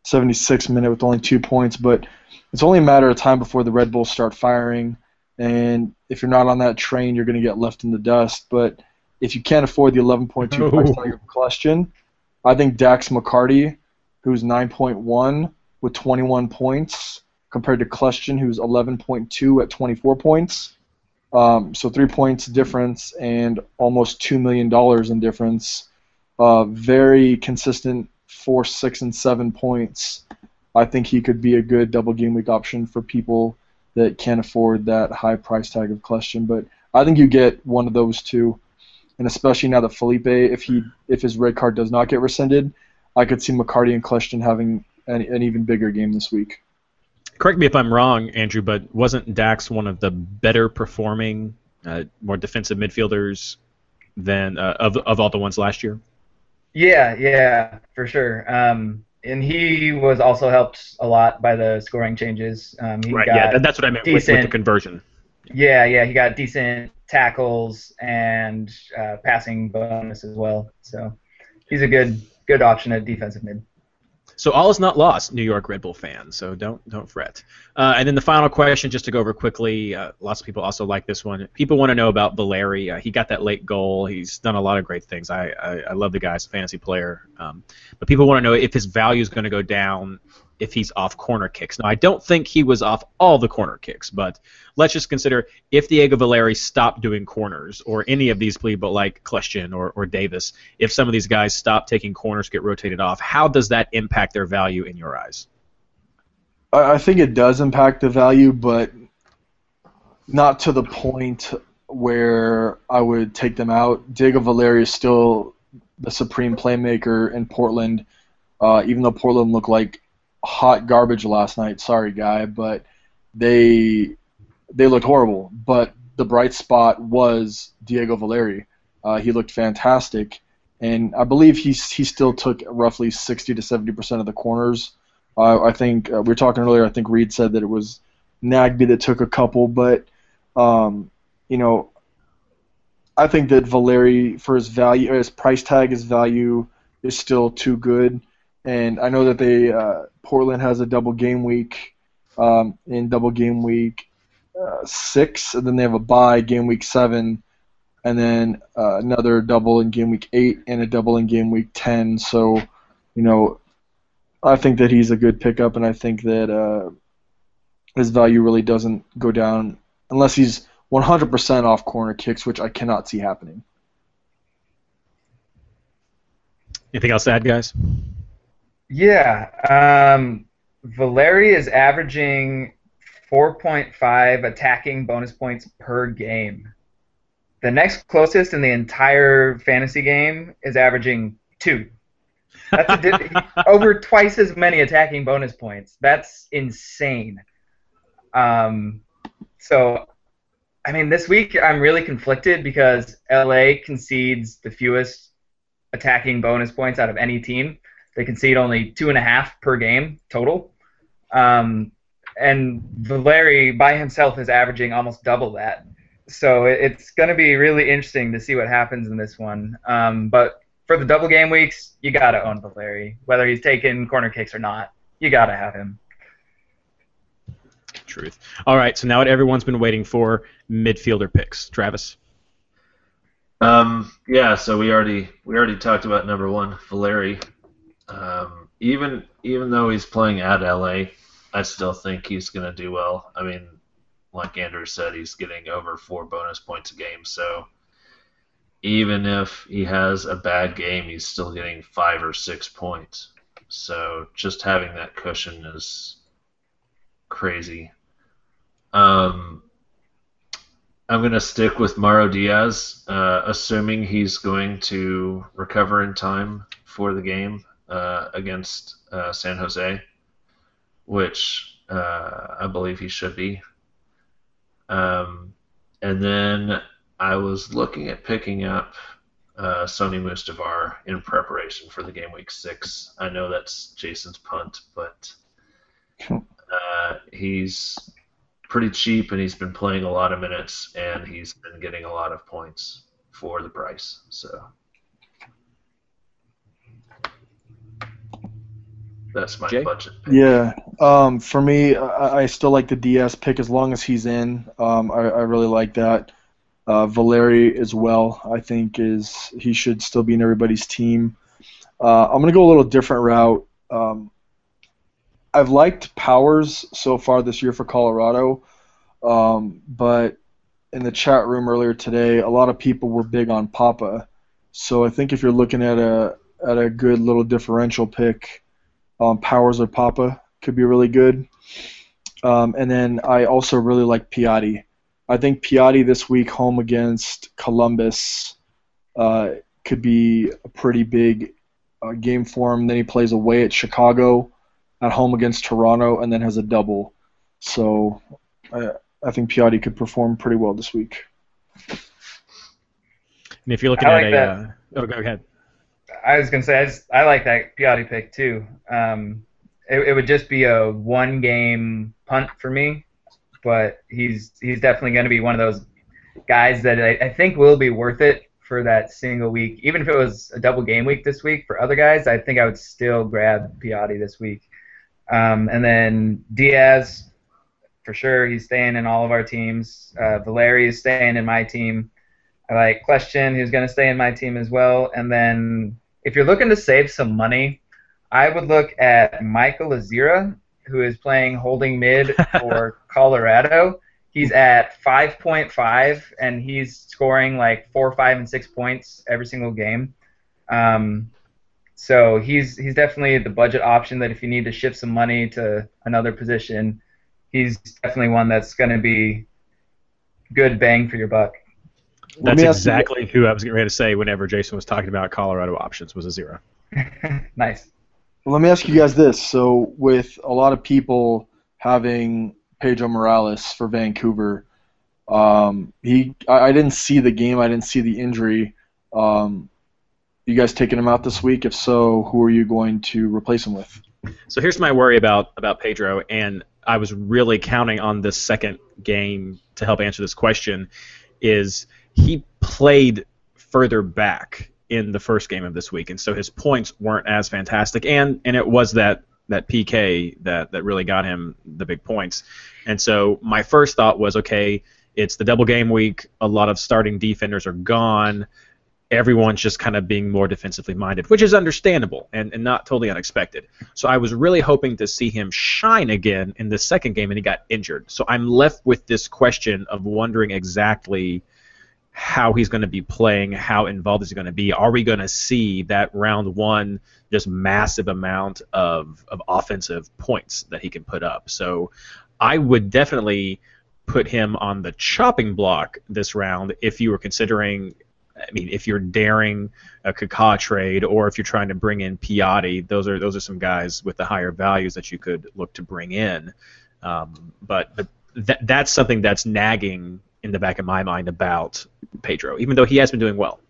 76 minute with only two points, but it's only a matter of time before the Red Bulls start firing, and if you're not on that train, you're going to get left in the dust. But if you can't afford the 11.2 price tag of Kljestan, I think Dax McCarty, who's 9.1 with 21 points, compared to Kljestan, who's 11.2 at 24 points. Um, so three points difference and almost two million dollars in difference. Uh, very consistent four, six, and seven points. I think he could be a good double game week option for people that can't afford that high price tag of Kljestan. But I think you get one of those two and especially now that Felipe, if he if his red card does not get rescinded, I could see McCarty and Kljestan having an, an even bigger game this week. Correct me if I'm wrong, Andrew, but wasn't Dax one of the better performing, uh, more defensive midfielders than uh, of of all the ones last year? Yeah, yeah, for sure. Um, and he was also helped a lot by the scoring changes. Um, right. yeah, that's what I meant with, with, the conversion. Yeah, yeah, he got decent tackles and uh, passing bonus as well. So he's a good good option at defensive mid. So all is not lost, New York Red Bull fans. So don't don't fret. Uh, and then the final question, just to go over quickly. Uh, lots of people also like this one. People want to know about Valeri. Uh, he got that late goal. He's done a lot of great things. I I, I love the guy as a fantasy player. Um, but people want to know if his value is going to go down if he's off corner kicks. Now, I don't think he was off all the corner kicks, but let's just consider if Diego Valeri stopped doing corners, or any of these people like Kljestan or, or Davis, if some of these guys stop taking corners, get rotated off, how does that impact their value in your eyes? I think it does impact the value, but not to the point where I would take them out. Diego Valeri is still the supreme playmaker in Portland, uh, even though Portland looked like hot garbage last night. Sorry, guy, but they they looked horrible. But the bright spot was Diego Valeri. Uh, he looked fantastic, and I believe he he still took roughly 60 to 70 percent of the corners. Uh, I think uh, we were talking earlier. I think Reed said that it was Nagbe that took a couple, but um, you know, I think that Valeri for his value, his price tag, his value is still too good and I know that they uh, Portland has a double game week um, in double game week uh, six, and then they have a bye game week seven, and then uh, another double in game week eight and a double in game week ten. So, you know, I think that he's a good pickup, and I think that uh, his value really doesn't go down unless he's 100% off corner kicks, which I cannot see happening. Anything else to add, guys? Yeah. Um, Valeri is averaging 4.5 attacking bonus points per game. the next closest in the entire fantasy game is averaging two. That's di- over twice as many attacking bonus points. That's insane. Um, so, I mean, this week I'm really conflicted because LA concedes the fewest attacking bonus points out of any team. They concede only two and a half per game total. Um, and Valeri by himself is averaging almost double that. So it's going to be really interesting to see what happens in this one. Um, but for the double game weeks, you got to own Valeri, whether he's taking corner kicks or not. You got to have him. Truth. All right, so now what everyone's been waiting for midfielder picks. Travis. Um, yeah, so we already we already talked about number one, Valeri. Um, even even though he's playing at LA, I still think he's gonna do well. I mean, like Andrew said, he's getting over four bonus points a game, so even if he has a bad game, he's still getting five or six points. So just having that cushion is crazy. Um, I'm going to stick with Mauro Diaz, uh, assuming he's going to recover in time for the game uh, against uh, San Jose, which uh, I believe he should be. Um, and then I was looking at picking up uh, Soni Mustivar in preparation for the game week six. I know that's Jason's punt, but uh, he's pretty cheap and he's been playing a lot of minutes and he's been getting a lot of points for the price. So that's my Jay? budget. pick. Yeah. Um, for me, I, I still like the DS pick as long as he's in. Um, I, I really like that. Uh, Valeri as well. I think is he should still be in everybody's team. Uh, I'm gonna go a little different route. Um, I've liked Powers so far this year for Colorado, um, but in the chat room earlier today, a lot of people were big on Pappa. So I think if you're looking at a at a good little differential pick, um, Powers or Pappa could be really good. Um, and then I also really like Piatti. I think Piatti this week home against Columbus uh, could be a pretty big uh, game for him. Then he plays away at Chicago, at home against Toronto, and then has a double. So I, I think Piatti could perform pretty well this week. And if you're looking I at like a. that. Uh, oh, go ahead. I was gonna say I, just, I like that Piatti pick too. Um, it, it would just be a one game punt for me, but he's he's definitely gonna be one of those guys that I, I think will be worth it for that single week. Even if it was a double game week this week for other guys, I think I would still grab Piatti this week. Um, and then Diaz, for sure, he's staying in all of our teams. Uh, Valeri is staying in my team. I like Question, who's going to stay in my team as well. And then if you're looking to save some money, I would look at Michael Azira, who is playing holding mid for Colorado. He's at 5.5, and he's scoring like four, five, and six points every single game. Um, so he's he's definitely the budget option that if you need to shift some money to another position, he's definitely one that's going to be good bang for your buck. Let That's me you- exactly who I was getting ready to say whenever Jason was talking about Colorado options was Azira. nice. Well, let me ask you guys this. So, with a lot of people having Pedro Morales for Vancouver, um, he I, I didn't see the game. I didn't see the injury. Um, you guys taking him out this week? If so, who are you going to replace him with? So here's my worry about about Pedro, and I was really counting on this second game to help answer this question. Is he played further back in the first game of this week, and so his points weren't as fantastic, and and it was that that PK that that really got him the big points, and so my first thought was okay, it's the double game week, a lot of starting defenders are gone everyone's just kind of being more defensively minded, which is understandable and, and not totally unexpected. So I was really hoping to see him shine again in the second game, and he got injured. So I'm left with this question of wondering exactly how he's going to be playing, how involved is he going to be. Are we going to see that round one just massive amount of, of offensive points that he can put up? So I would definitely put him on the chopping block this round if you were considering. I mean, if you're daring a Kaká trade, or if you're trying to bring in Piatti, those are those are some guys with the higher values that you could look to bring in. Um, but but that that's something that's nagging in the back of my mind about Pedro, even though he has been doing well.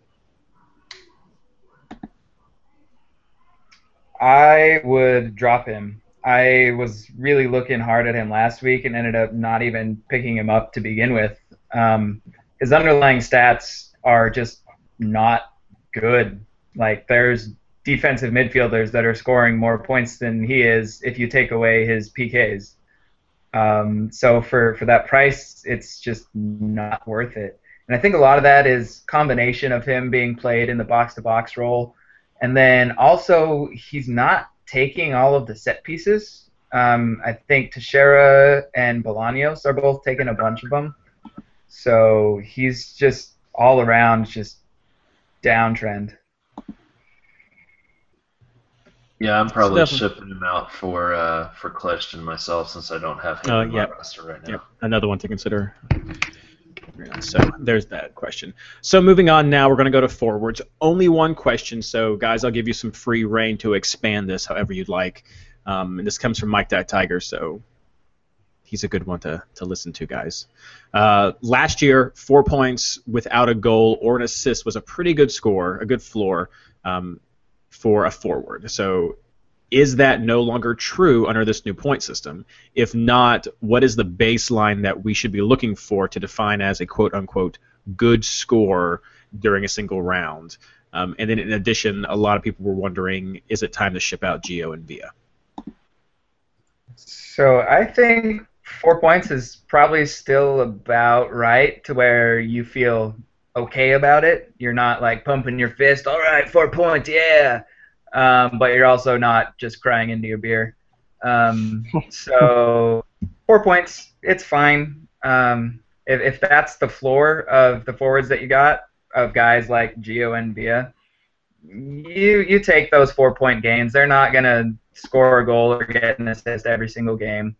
I would drop him. I was really looking hard at him last week and ended up not even picking him up to begin with. Um, his underlying stats are just not good. Like there's defensive midfielders that are scoring more points than he is if you take away his PKs. Um, so for for that price, it's just not worth it. And I think a lot of that is combination of him being played in the box to box role, and then also he's not taking all of the set pieces. Um, I think Teixeira and Bolaños are both taking a bunch of them. So he's just all around just downtrend. Yeah, I'm probably Definitely. shipping him out for uh, for question myself since I don't have him Uh, in my roster right now. Yep, another one to consider. So there's that question. So moving on now, we're going to go to forwards. Only one question. So guys, I'll give you some free reign to expand this however you'd like. Um, and this comes from Mike That Tiger, so he's a good one to, to listen to, guys. Uh, last year, four points without a goal or an assist was a pretty good score, a good floor um, for a forward. So is that no longer true under this new point system? If not, what is the baseline that we should be looking for to define as a quote unquote good score during a single round? Um, and then in addition, a lot of people were wondering, is it time to ship out Gio and Villa? So I think four points is probably still about right to where you feel okay about it. You're not like pumping your fist, all right, four points, yeah. Um, but you're also not just crying into your beer. Um, so four points, it's fine. Um, if, if that's the floor of the forwards that you got, of guys like Gio and Villa, you you take those four point gains. They're not gonna score a goal or get an assist every single game.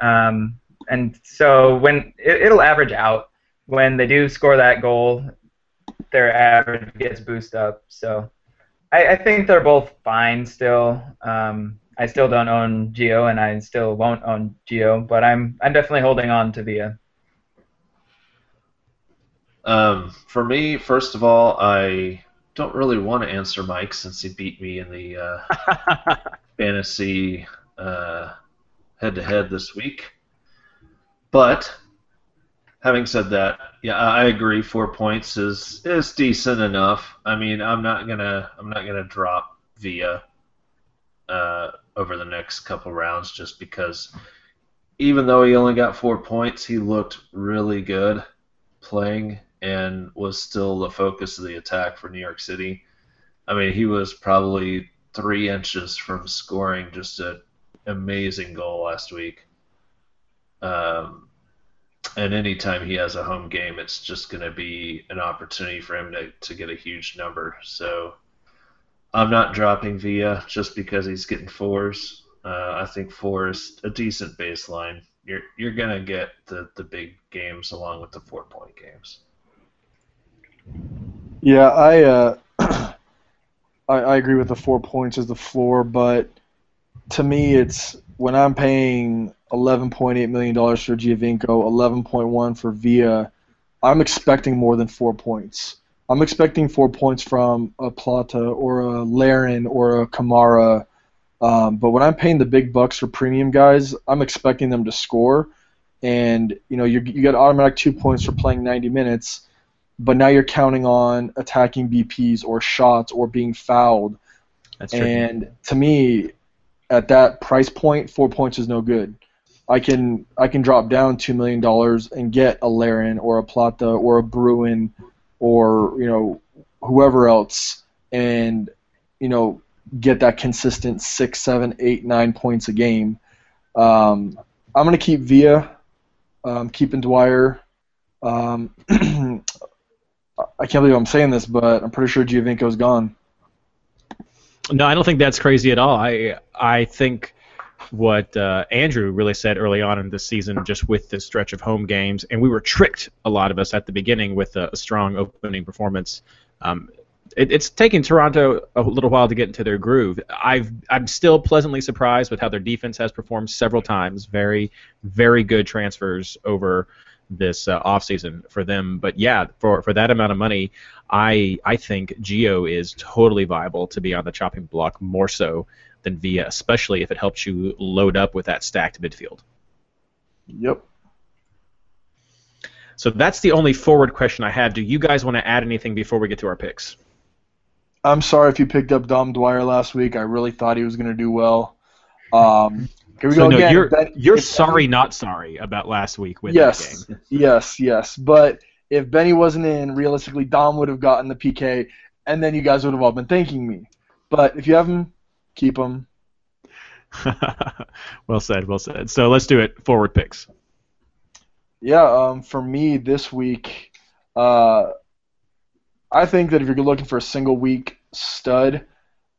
Um, and so when it, it'll average out when they do score that goal, their average gets boosted up. So I, I think they're both fine still. Um, I still don't own Gio, and I still won't own Gio, but I'm I'm definitely holding on to Villa. Um, for me, first of all, I don't really want to answer Mike since he beat me in the uh, fantasy uh, head-to-head this week. But having said that, yeah, I agree. Four points is is decent enough. I mean, I'm not gonna I'm not gonna drop Villa uh, over the next couple rounds just because even though he only got four points, he looked really good playing and was still the focus of the attack for New York City. I mean, he was probably three inches from scoring just an amazing goal last week. Um, and anytime he has a home game, it's just going to be an opportunity for him to, to get a huge number. So I'm not dropping Villa just because he's getting fours. Uh, I think four is a decent baseline. You're you're gonna get the, the big games along with the four point games. Yeah, I, uh, I I agree with the four points as the floor, but to me, it's when I'm paying 11.8 million dollars for Giovinco, 11.1 for Villa, I'm expecting more than four points. I'm expecting four points from a Plata or a Larin or a Kamara. Um, but when I'm paying the big bucks for premium guys, I'm expecting them to score. And you know, you you get automatic two points for playing 90 minutes but now you're counting on attacking BPs or shots or being fouled. That's true. And to me, at that price point, four points is no good. I can I can drop down two million dollars and get a Larin or a Plata or a Bruin or you know whoever else, and you know get that consistent six, seven, eight, nine points a game. Um, I'm gonna keep Villa, um, keeping Dwyer. Um, I can't believe I'm saying this, but I'm pretty sure Giovinco's gone. No, I don't think that's crazy at all. I I think what uh, Andrew really said early on in the season, just with this stretch of home games, and we were tricked a lot of us at the beginning with a, a strong opening performance. Um, it, it's taken Toronto a little while to get into their groove. I've I'm still pleasantly surprised with how their defense has performed several times. Very very good transfers over this uh, offseason for them. But yeah, for for that amount of money, I I think Gio is totally viable to be on the chopping block more so than Villa, especially if it helps you load up with that stacked midfield. Yep. So that's the only forward question I had. Do you guys want to add anything before we get to our picks? I'm sorry if you picked up Dom Dwyer last week. I really thought he was going to do well. Um, here we So go no, again. you're Ben- you're sorry, not sorry about last week with Yes, that game. yes, yes. But if Benny wasn't in, realistically, Dom would have gotten the PK, and then you guys would have all been thanking me. But if you have him, keep them. well said, well said. So let's do it. Forward picks. Yeah, um, for me this week, uh, I think that if you're looking for a single week stud,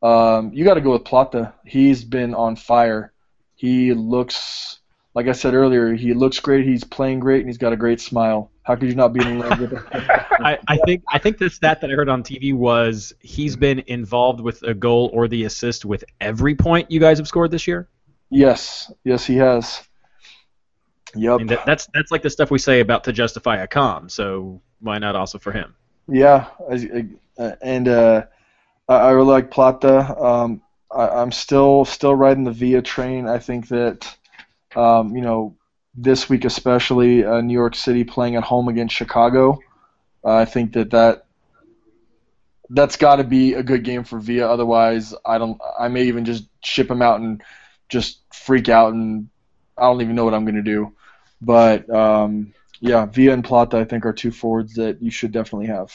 um, you got to go with Plata. He's been on fire. He looks, like I said earlier, he looks great. He's playing great, and he's got a great smile. How could you not be in love with him? I, I think I think the stat that I heard on TV was he's been involved with a goal or the assist with every point you guys have scored this year. yes, yes, he has. Yep. And that, that's that's like the stuff we say about to justify a com. So why not also for him? Yeah, as- uh, and uh, I, I really like Plata. Um, I, I'm still still riding the Villa train. I think that um, you know this week especially uh, New York City playing at home against Chicago. Uh, I think that that that's got to be a good game for Villa. Otherwise, I don't. I may even just ship him out and just freak out, and I don't even know what I'm going to do. But um, yeah, Villa and Plata, I think, are two forwards that you should definitely have.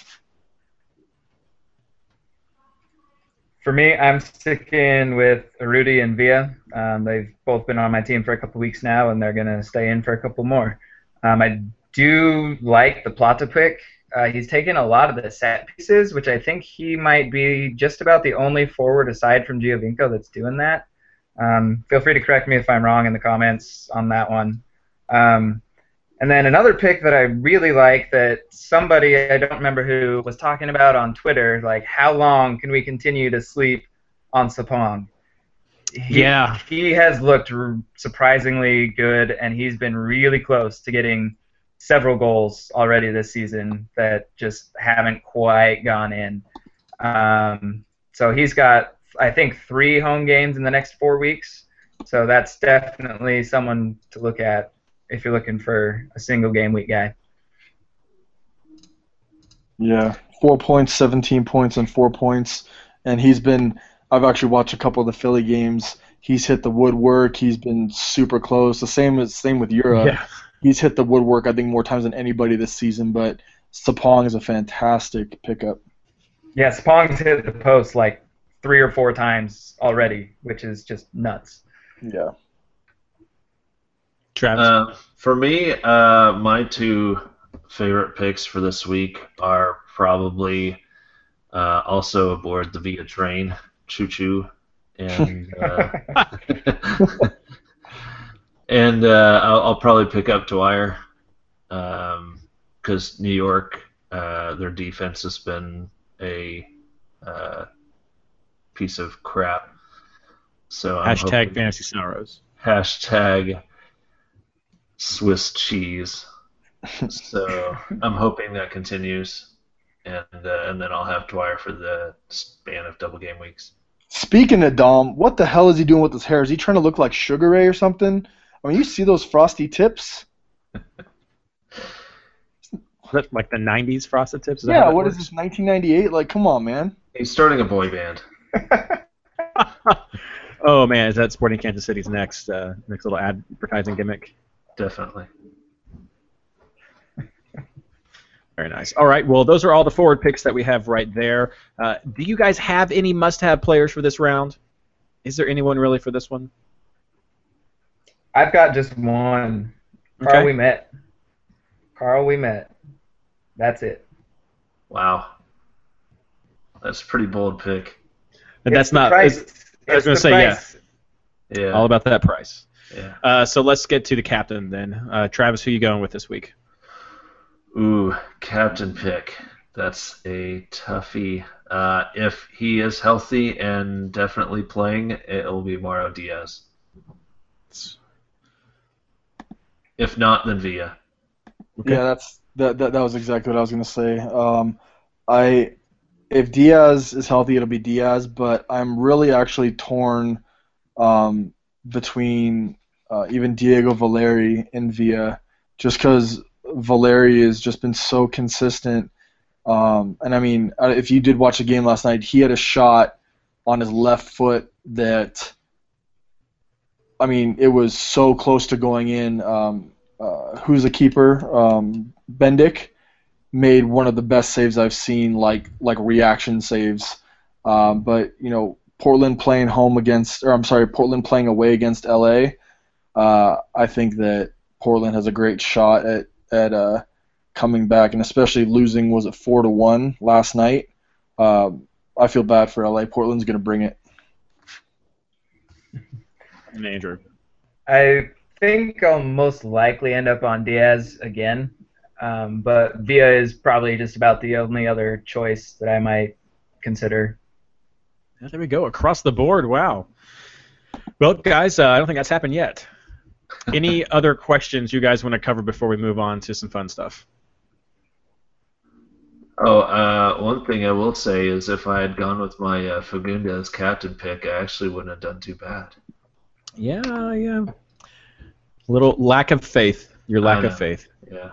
For me, I'm sticking with Rudy and Villa. Um, they've both been on my team for a couple weeks now, and they're going to stay in for a couple more. Um, I do like the Plata pick. Uh, he's taken a lot of the set pieces, which I think he might be just about the only forward aside from Giovinco that's doing that. Um, feel free to correct me if I'm wrong in the comments on that one. Um, and then another pick that I really like that somebody, I don't remember who, was talking about on Twitter, like, how long can we continue to sleep on Sapong? He, Yeah. He has looked r- surprisingly good, and he's been really close to getting several goals already this season that just haven't quite gone in. Um, so he's got, I think, three home games in the next four weeks. So that's definitely someone to look at if you're looking for a single game week guy. Yeah, four points, 17 points, and four points. And he's been, I've actually watched a couple of the Philly games. He's hit the woodwork. He's been super close. The same as same with Euro. He's hit the woodwork, I think, more times than anybody this season. But Sapong is a fantastic pickup. Yeah, Spong's hit the post like three or four times already, which is just nuts. Yeah. Travis. Uh, for me, uh, my two favorite picks for this week are probably uh, also aboard the Villa train, Choo Choo, and uh, and uh, I'll, I'll probably pick up Dwyer because New York, uh, their defense has been a uh, piece of crap. So I'm Hashtag hoping- fantasy sorrows. hashtag Swiss cheese. so I'm hoping that continues, and uh, and then I'll have Dwyer for the span of double game weeks. Speaking of Dom, what the hell is he doing with his hair? Is he trying to look like Sugar Ray or something? I mean, you see those frosty tips? Like the '90s frosted tips. Is Yeah, how that what is this, 1998? Like, come on, man. He's starting a boy band. Oh man, is that Sporting Kansas City's next uh, next little advertising gimmick? Definitely. Very nice. All right. Well, those are all the forward picks that we have right there. Uh, do you guys have any must-have players for this round? Is there anyone really for this one? I've got just one. Okay. Carl, we met. Carl, we met. That's it. Wow. That's a pretty bold pick. And that's It's the not. price. it's- I was gonna the say, yeah. Yeah. All about that price. Yeah. Uh, so let's get to the captain then. Uh, Travis, who are you going with this week? Ooh, captain pick. That's a toughie. Uh, if he is healthy and definitely playing, it will be Mauro Diaz. If not, then Villa. Okay. Yeah, that's that, that. That was exactly what I was gonna say. Um, I if Diaz is healthy, it'll be Diaz. But I'm really actually torn um, between uh, even Diego Valeri and Villa, just because Valeri has just been so consistent. Um, and I mean, uh, if you did watch the game last night, he had a shot on his left foot that. I mean, it was so close to going in. Um, uh, who's the keeper? Um, Bendik made one of the best saves I've seen, like like reaction saves. Um, but you know, Portland playing home against, or I'm sorry, Portland playing away against LA. Uh, I think that Portland has a great shot at at uh, coming back, and especially losing was it four to one last night. Um, I feel bad for LA. Portland's going to bring it. And Andrew. I think I'll most likely end up on Diaz again, um, but Villa is probably just about the only other choice that I might consider. There we go. Across the board. Wow. Well, guys, uh, I don't think that's happened yet. Any other questions you guys want to cover before we move on to some fun stuff? Oh, uh, one thing I will say is if I had gone with my uh, Fagundes captain pick, I actually wouldn't have done too bad. Yeah, yeah. Little lack of faith. Your lack of faith. Yeah.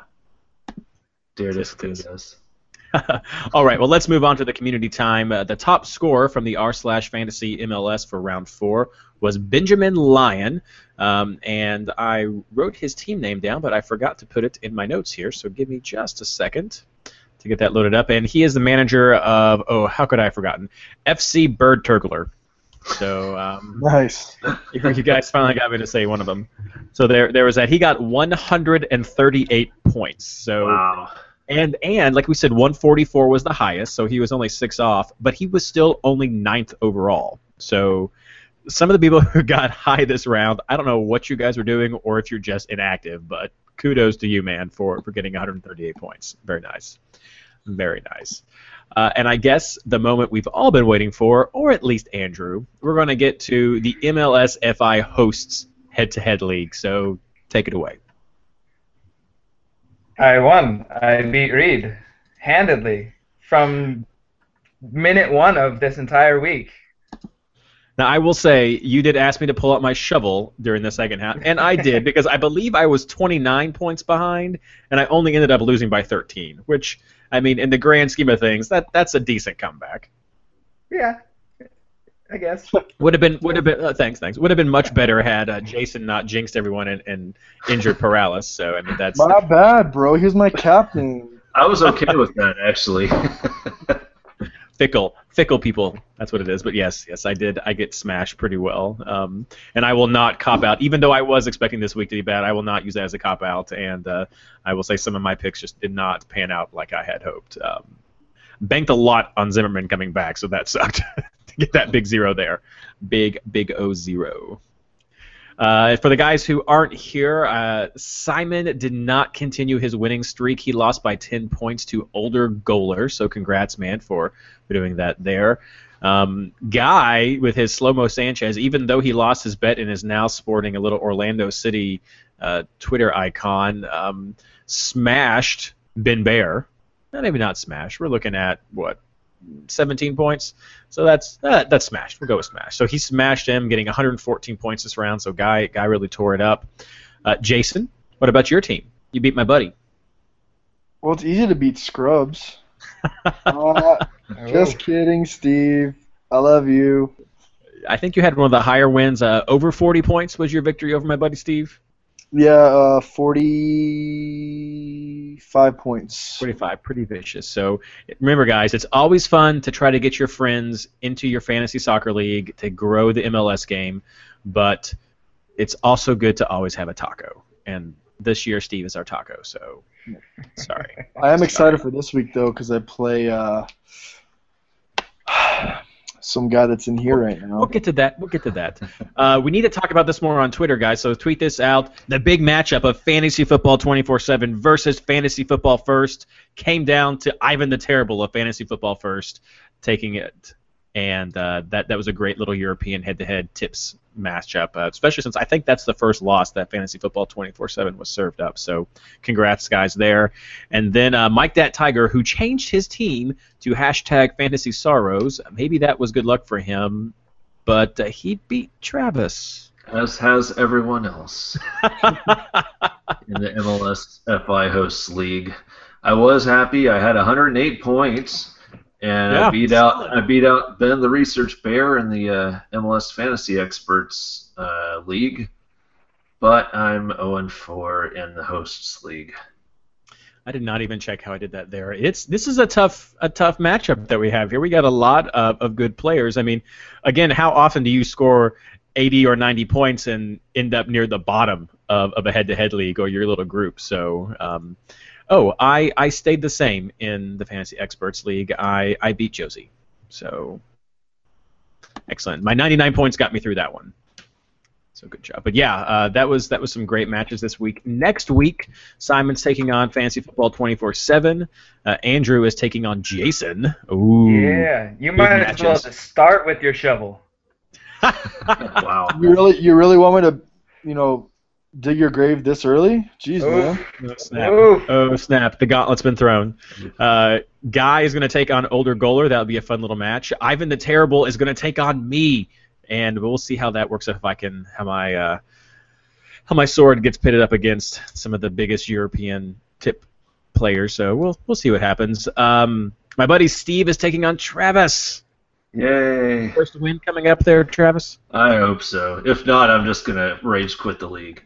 Dear to All right, well, let's move on to the community time. Uh, the top score from the r slash fantasy MLS for round four was Benjamin Lyon, um, and I wrote his team name down, but I forgot to put it in my notes here. So give me just a second to get that loaded up. And he is the manager of oh, how could I have forgotten? FC Bird Turgler. So um, Nice. you you guys finally got me to say one of them. So there, there was that. He got 138 points. So Wow. And and like we said, 144 was the highest, so he was only six off, but he was still only ninth overall. So some of the people who got high this round, I don't know what you guys were doing or if you're just inactive, but kudos to you, man, for for getting 138 points. Very nice, very nice. Uh, and I guess the moment we've all been waiting for, or at least Andrew, we're going to get to the MLS FI hosts head-to-head league. So take it away. I won. I beat Reed handedly from minute one of this entire week. Now I will say you did ask me to pull out my shovel during the second half, and I did because I believe I was 29 points behind, and I only ended up losing by 13. Which I mean, in the grand scheme of things, that that's a decent comeback. Yeah, I guess. Would have been would have been uh, thanks thanks would have been much better had uh, Jason not jinxed everyone and, and injured Paralis. So I mean that's My bad, bro. He's my captain. I was okay with that, actually. fickle fickle people that's what it is but yes yes i did i get smashed pretty well um, and i will not cop out even though i was expecting this week to be bad i will not use that as a cop out and uh, i will say some of my picks just did not pan out like i had hoped um, banked a lot on zimmerman coming back so that sucked to get that big zero there big big o zero uh, for the guys who aren't here, uh, Simon did not continue his winning streak. He lost by 10 points to older goaler, so congrats, man, for, for doing that there. Um, Guy, with his slow mo Sanchez, even though he lost his bet and is now sporting a little Orlando City uh, Twitter icon, um, smashed Ben Bear. Maybe not smash. We're looking at, what, 17 points. So that's uh, that's smashed. We'll go with smash. So he smashed him, getting 114 points this round. So guy guy really tore it up. Uh, Jason, what about your team? You beat my buddy. Well, it's easy to beat Scrubs. Uh, just kidding, Steve. I love you. I think you had one of the higher wins. Uh, over 40 points was your victory over my buddy Steve. Yeah, uh, 45 points. 45, pretty vicious. So remember, guys, it's always fun to try to get your friends into your fantasy soccer league to grow the MLS game, but it's also good to always have a taco. And this year, Steve is our taco. So sorry. I am excited for this week though because I play uh, some guy that's in here right now. We'll get to that. We'll get to that. Uh, we need to talk about this more on Twitter, guys. So tweet this out. The big matchup of Fantasy Football 24/7 versus Fantasy Football First came down to Ivan the Terrible of Fantasy Football First taking it, and uh, that that was a great little European head-to-head tips matchup, uh, especially since I think that's the first loss that Fantasy Football 24/7 was served up. So congrats, guys, there. And then uh, Mike Dat Tiger, who changed his team to hashtag Fantasy Sorrows. Maybe that was good luck for him, but uh, he beat Travis. As has everyone else in the MLS FI Hosts League. I was happy. I had 108 points, and Yeah, I beat out I beat out Ben the Research Bear in the uh, MLS Fantasy Experts uh, League. But I'm 0 4 in the Hosts League. I did not even check how I did that there. It's this is a tough a tough matchup that we have here. We got a lot of, of good players. I mean, again, how often do you score 80 or 90 points and end up near the bottom of, of a head-to-head league or your little group? So, um, oh, I I stayed the same in the fantasy experts league. I I beat Josie. So, excellent. My 99 points got me through that one. So good job. But yeah, uh, that was that was some great matches this week. Next week, Simon's taking on Fantasy Football 24/7. Uh, Andrew is taking on Jason. Ooh. Yeah, you might as well just start with your shovel. Wow. You really, you really want me to, you know, dig your grave this early? Jeez, man. Oh snap! Oof. Oh snap! The gauntlet's been thrown. Uh, Guy is going to take on Older Goaler. That'll be a fun little match. Ivan the Terrible is going to take on me, and we'll see how that works. If I can, how my uh, how my sword gets pitted up against some of the biggest European tip players. So we'll we'll see what happens. Um, my buddy Steve is taking on Travis. Yay. First win coming up there, Travis. I hope so. If not, I'm just going to rage quit the league.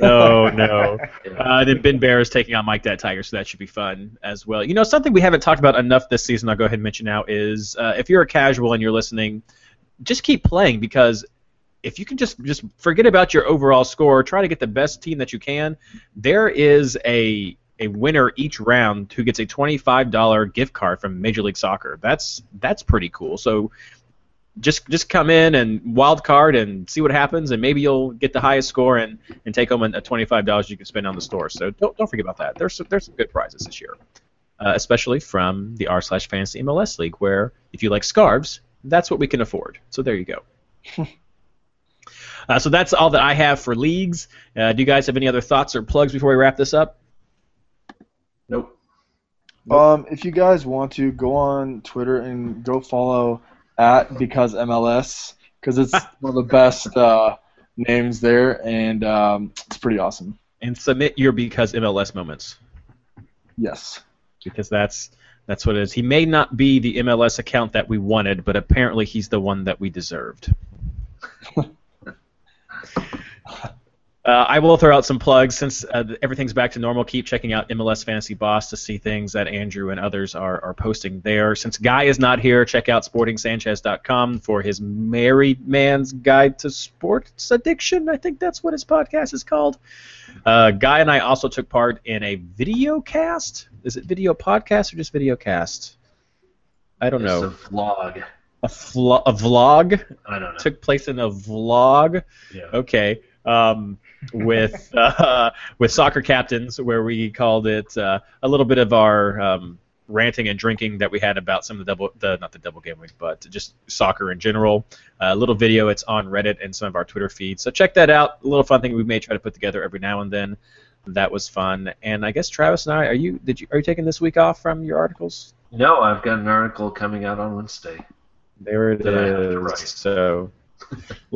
Oh no. Uh, then Ben Bear is taking on Mike That Tiger, so that should be fun as well. You know, something we haven't talked about enough this season, I'll go ahead and mention now, is uh, if you're a casual and you're listening, just keep playing because if you can just just forget about your overall score, try to get the best team that you can. There is a a winner each round who gets a $25 gift card from Major League Soccer. That's that's pretty cool. So just just come in and wild card and see what happens, and maybe you'll get the highest score and, and take home a twenty-five dollars you can spend on the store. So don't don't forget about that. There's some, there's some good prizes this year, uh, especially from the r slash fantasy MLS league, where if you like scarves, that's what we can afford. So there you go. uh, so that's all that I have for leagues. Uh, do you guys have any other thoughts or plugs before we wrap this up? Nope. Um, if you guys want to, go on Twitter and go follow at because MLS because it's one of the best uh, names there, and um, it's pretty awesome. And submit your because MLS moments. Yes. because that's that's what it is. He may not be the MLS account that we wanted, but apparently he's the one that we deserved. Uh, I will throw out some plugs since uh, everything's back to normal. Keep checking out MLS Fantasy Boss to see things that Andrew and others are, are posting there. Since Guy is not here, check out sportingsanchez.com for his married man's guide to sports addiction. I think that's what his podcast is called. Uh, Guy and I also took part in a video cast. Is it video podcast or just video cast? I don't It's know. a vlog. A, flo- a vlog I don't know. took place in a vlog. Yeah. Okay. Um, with uh, with soccer captains, where we called it uh, a little bit of our um, ranting and drinking that we had about some of the double, the not the double game week, but just soccer in general. A little video. It's on Reddit and some of our Twitter feeds. So check that out. A little fun thing we may try to put together every now and then. That was fun. And I guess Travis and I, are you did you are you taking this week off from your articles? No, I've got an article coming out on Wednesday. There it That I have to write. So,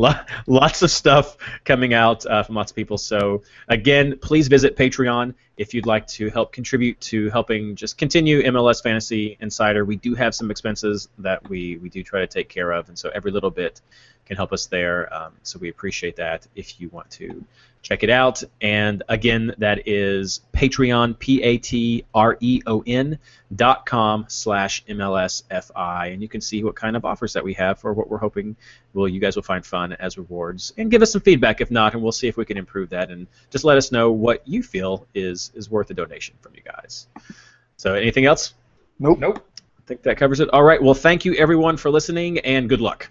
lots of stuff coming out uh, from lots of people. So, again, please visit Patreon if you'd like to help contribute to helping just continue MLS Fantasy Insider. We do have some expenses that we, we do try to take care of, and so every little bit can help us there. Um, so, we appreciate that if you want to check it out. And again, that is Patreon, P A T R E O N dot com slash MLSFI, and you can see what kind of offers that we have for what we're hoping well you guys will find fun as rewards, and give us some feedback if not, and we'll see if we can improve that, and just let us know what you feel is is worth a donation from you guys. So anything else? Nope. Nope. I think that covers it. All right. Well, thank you everyone for listening, and good luck.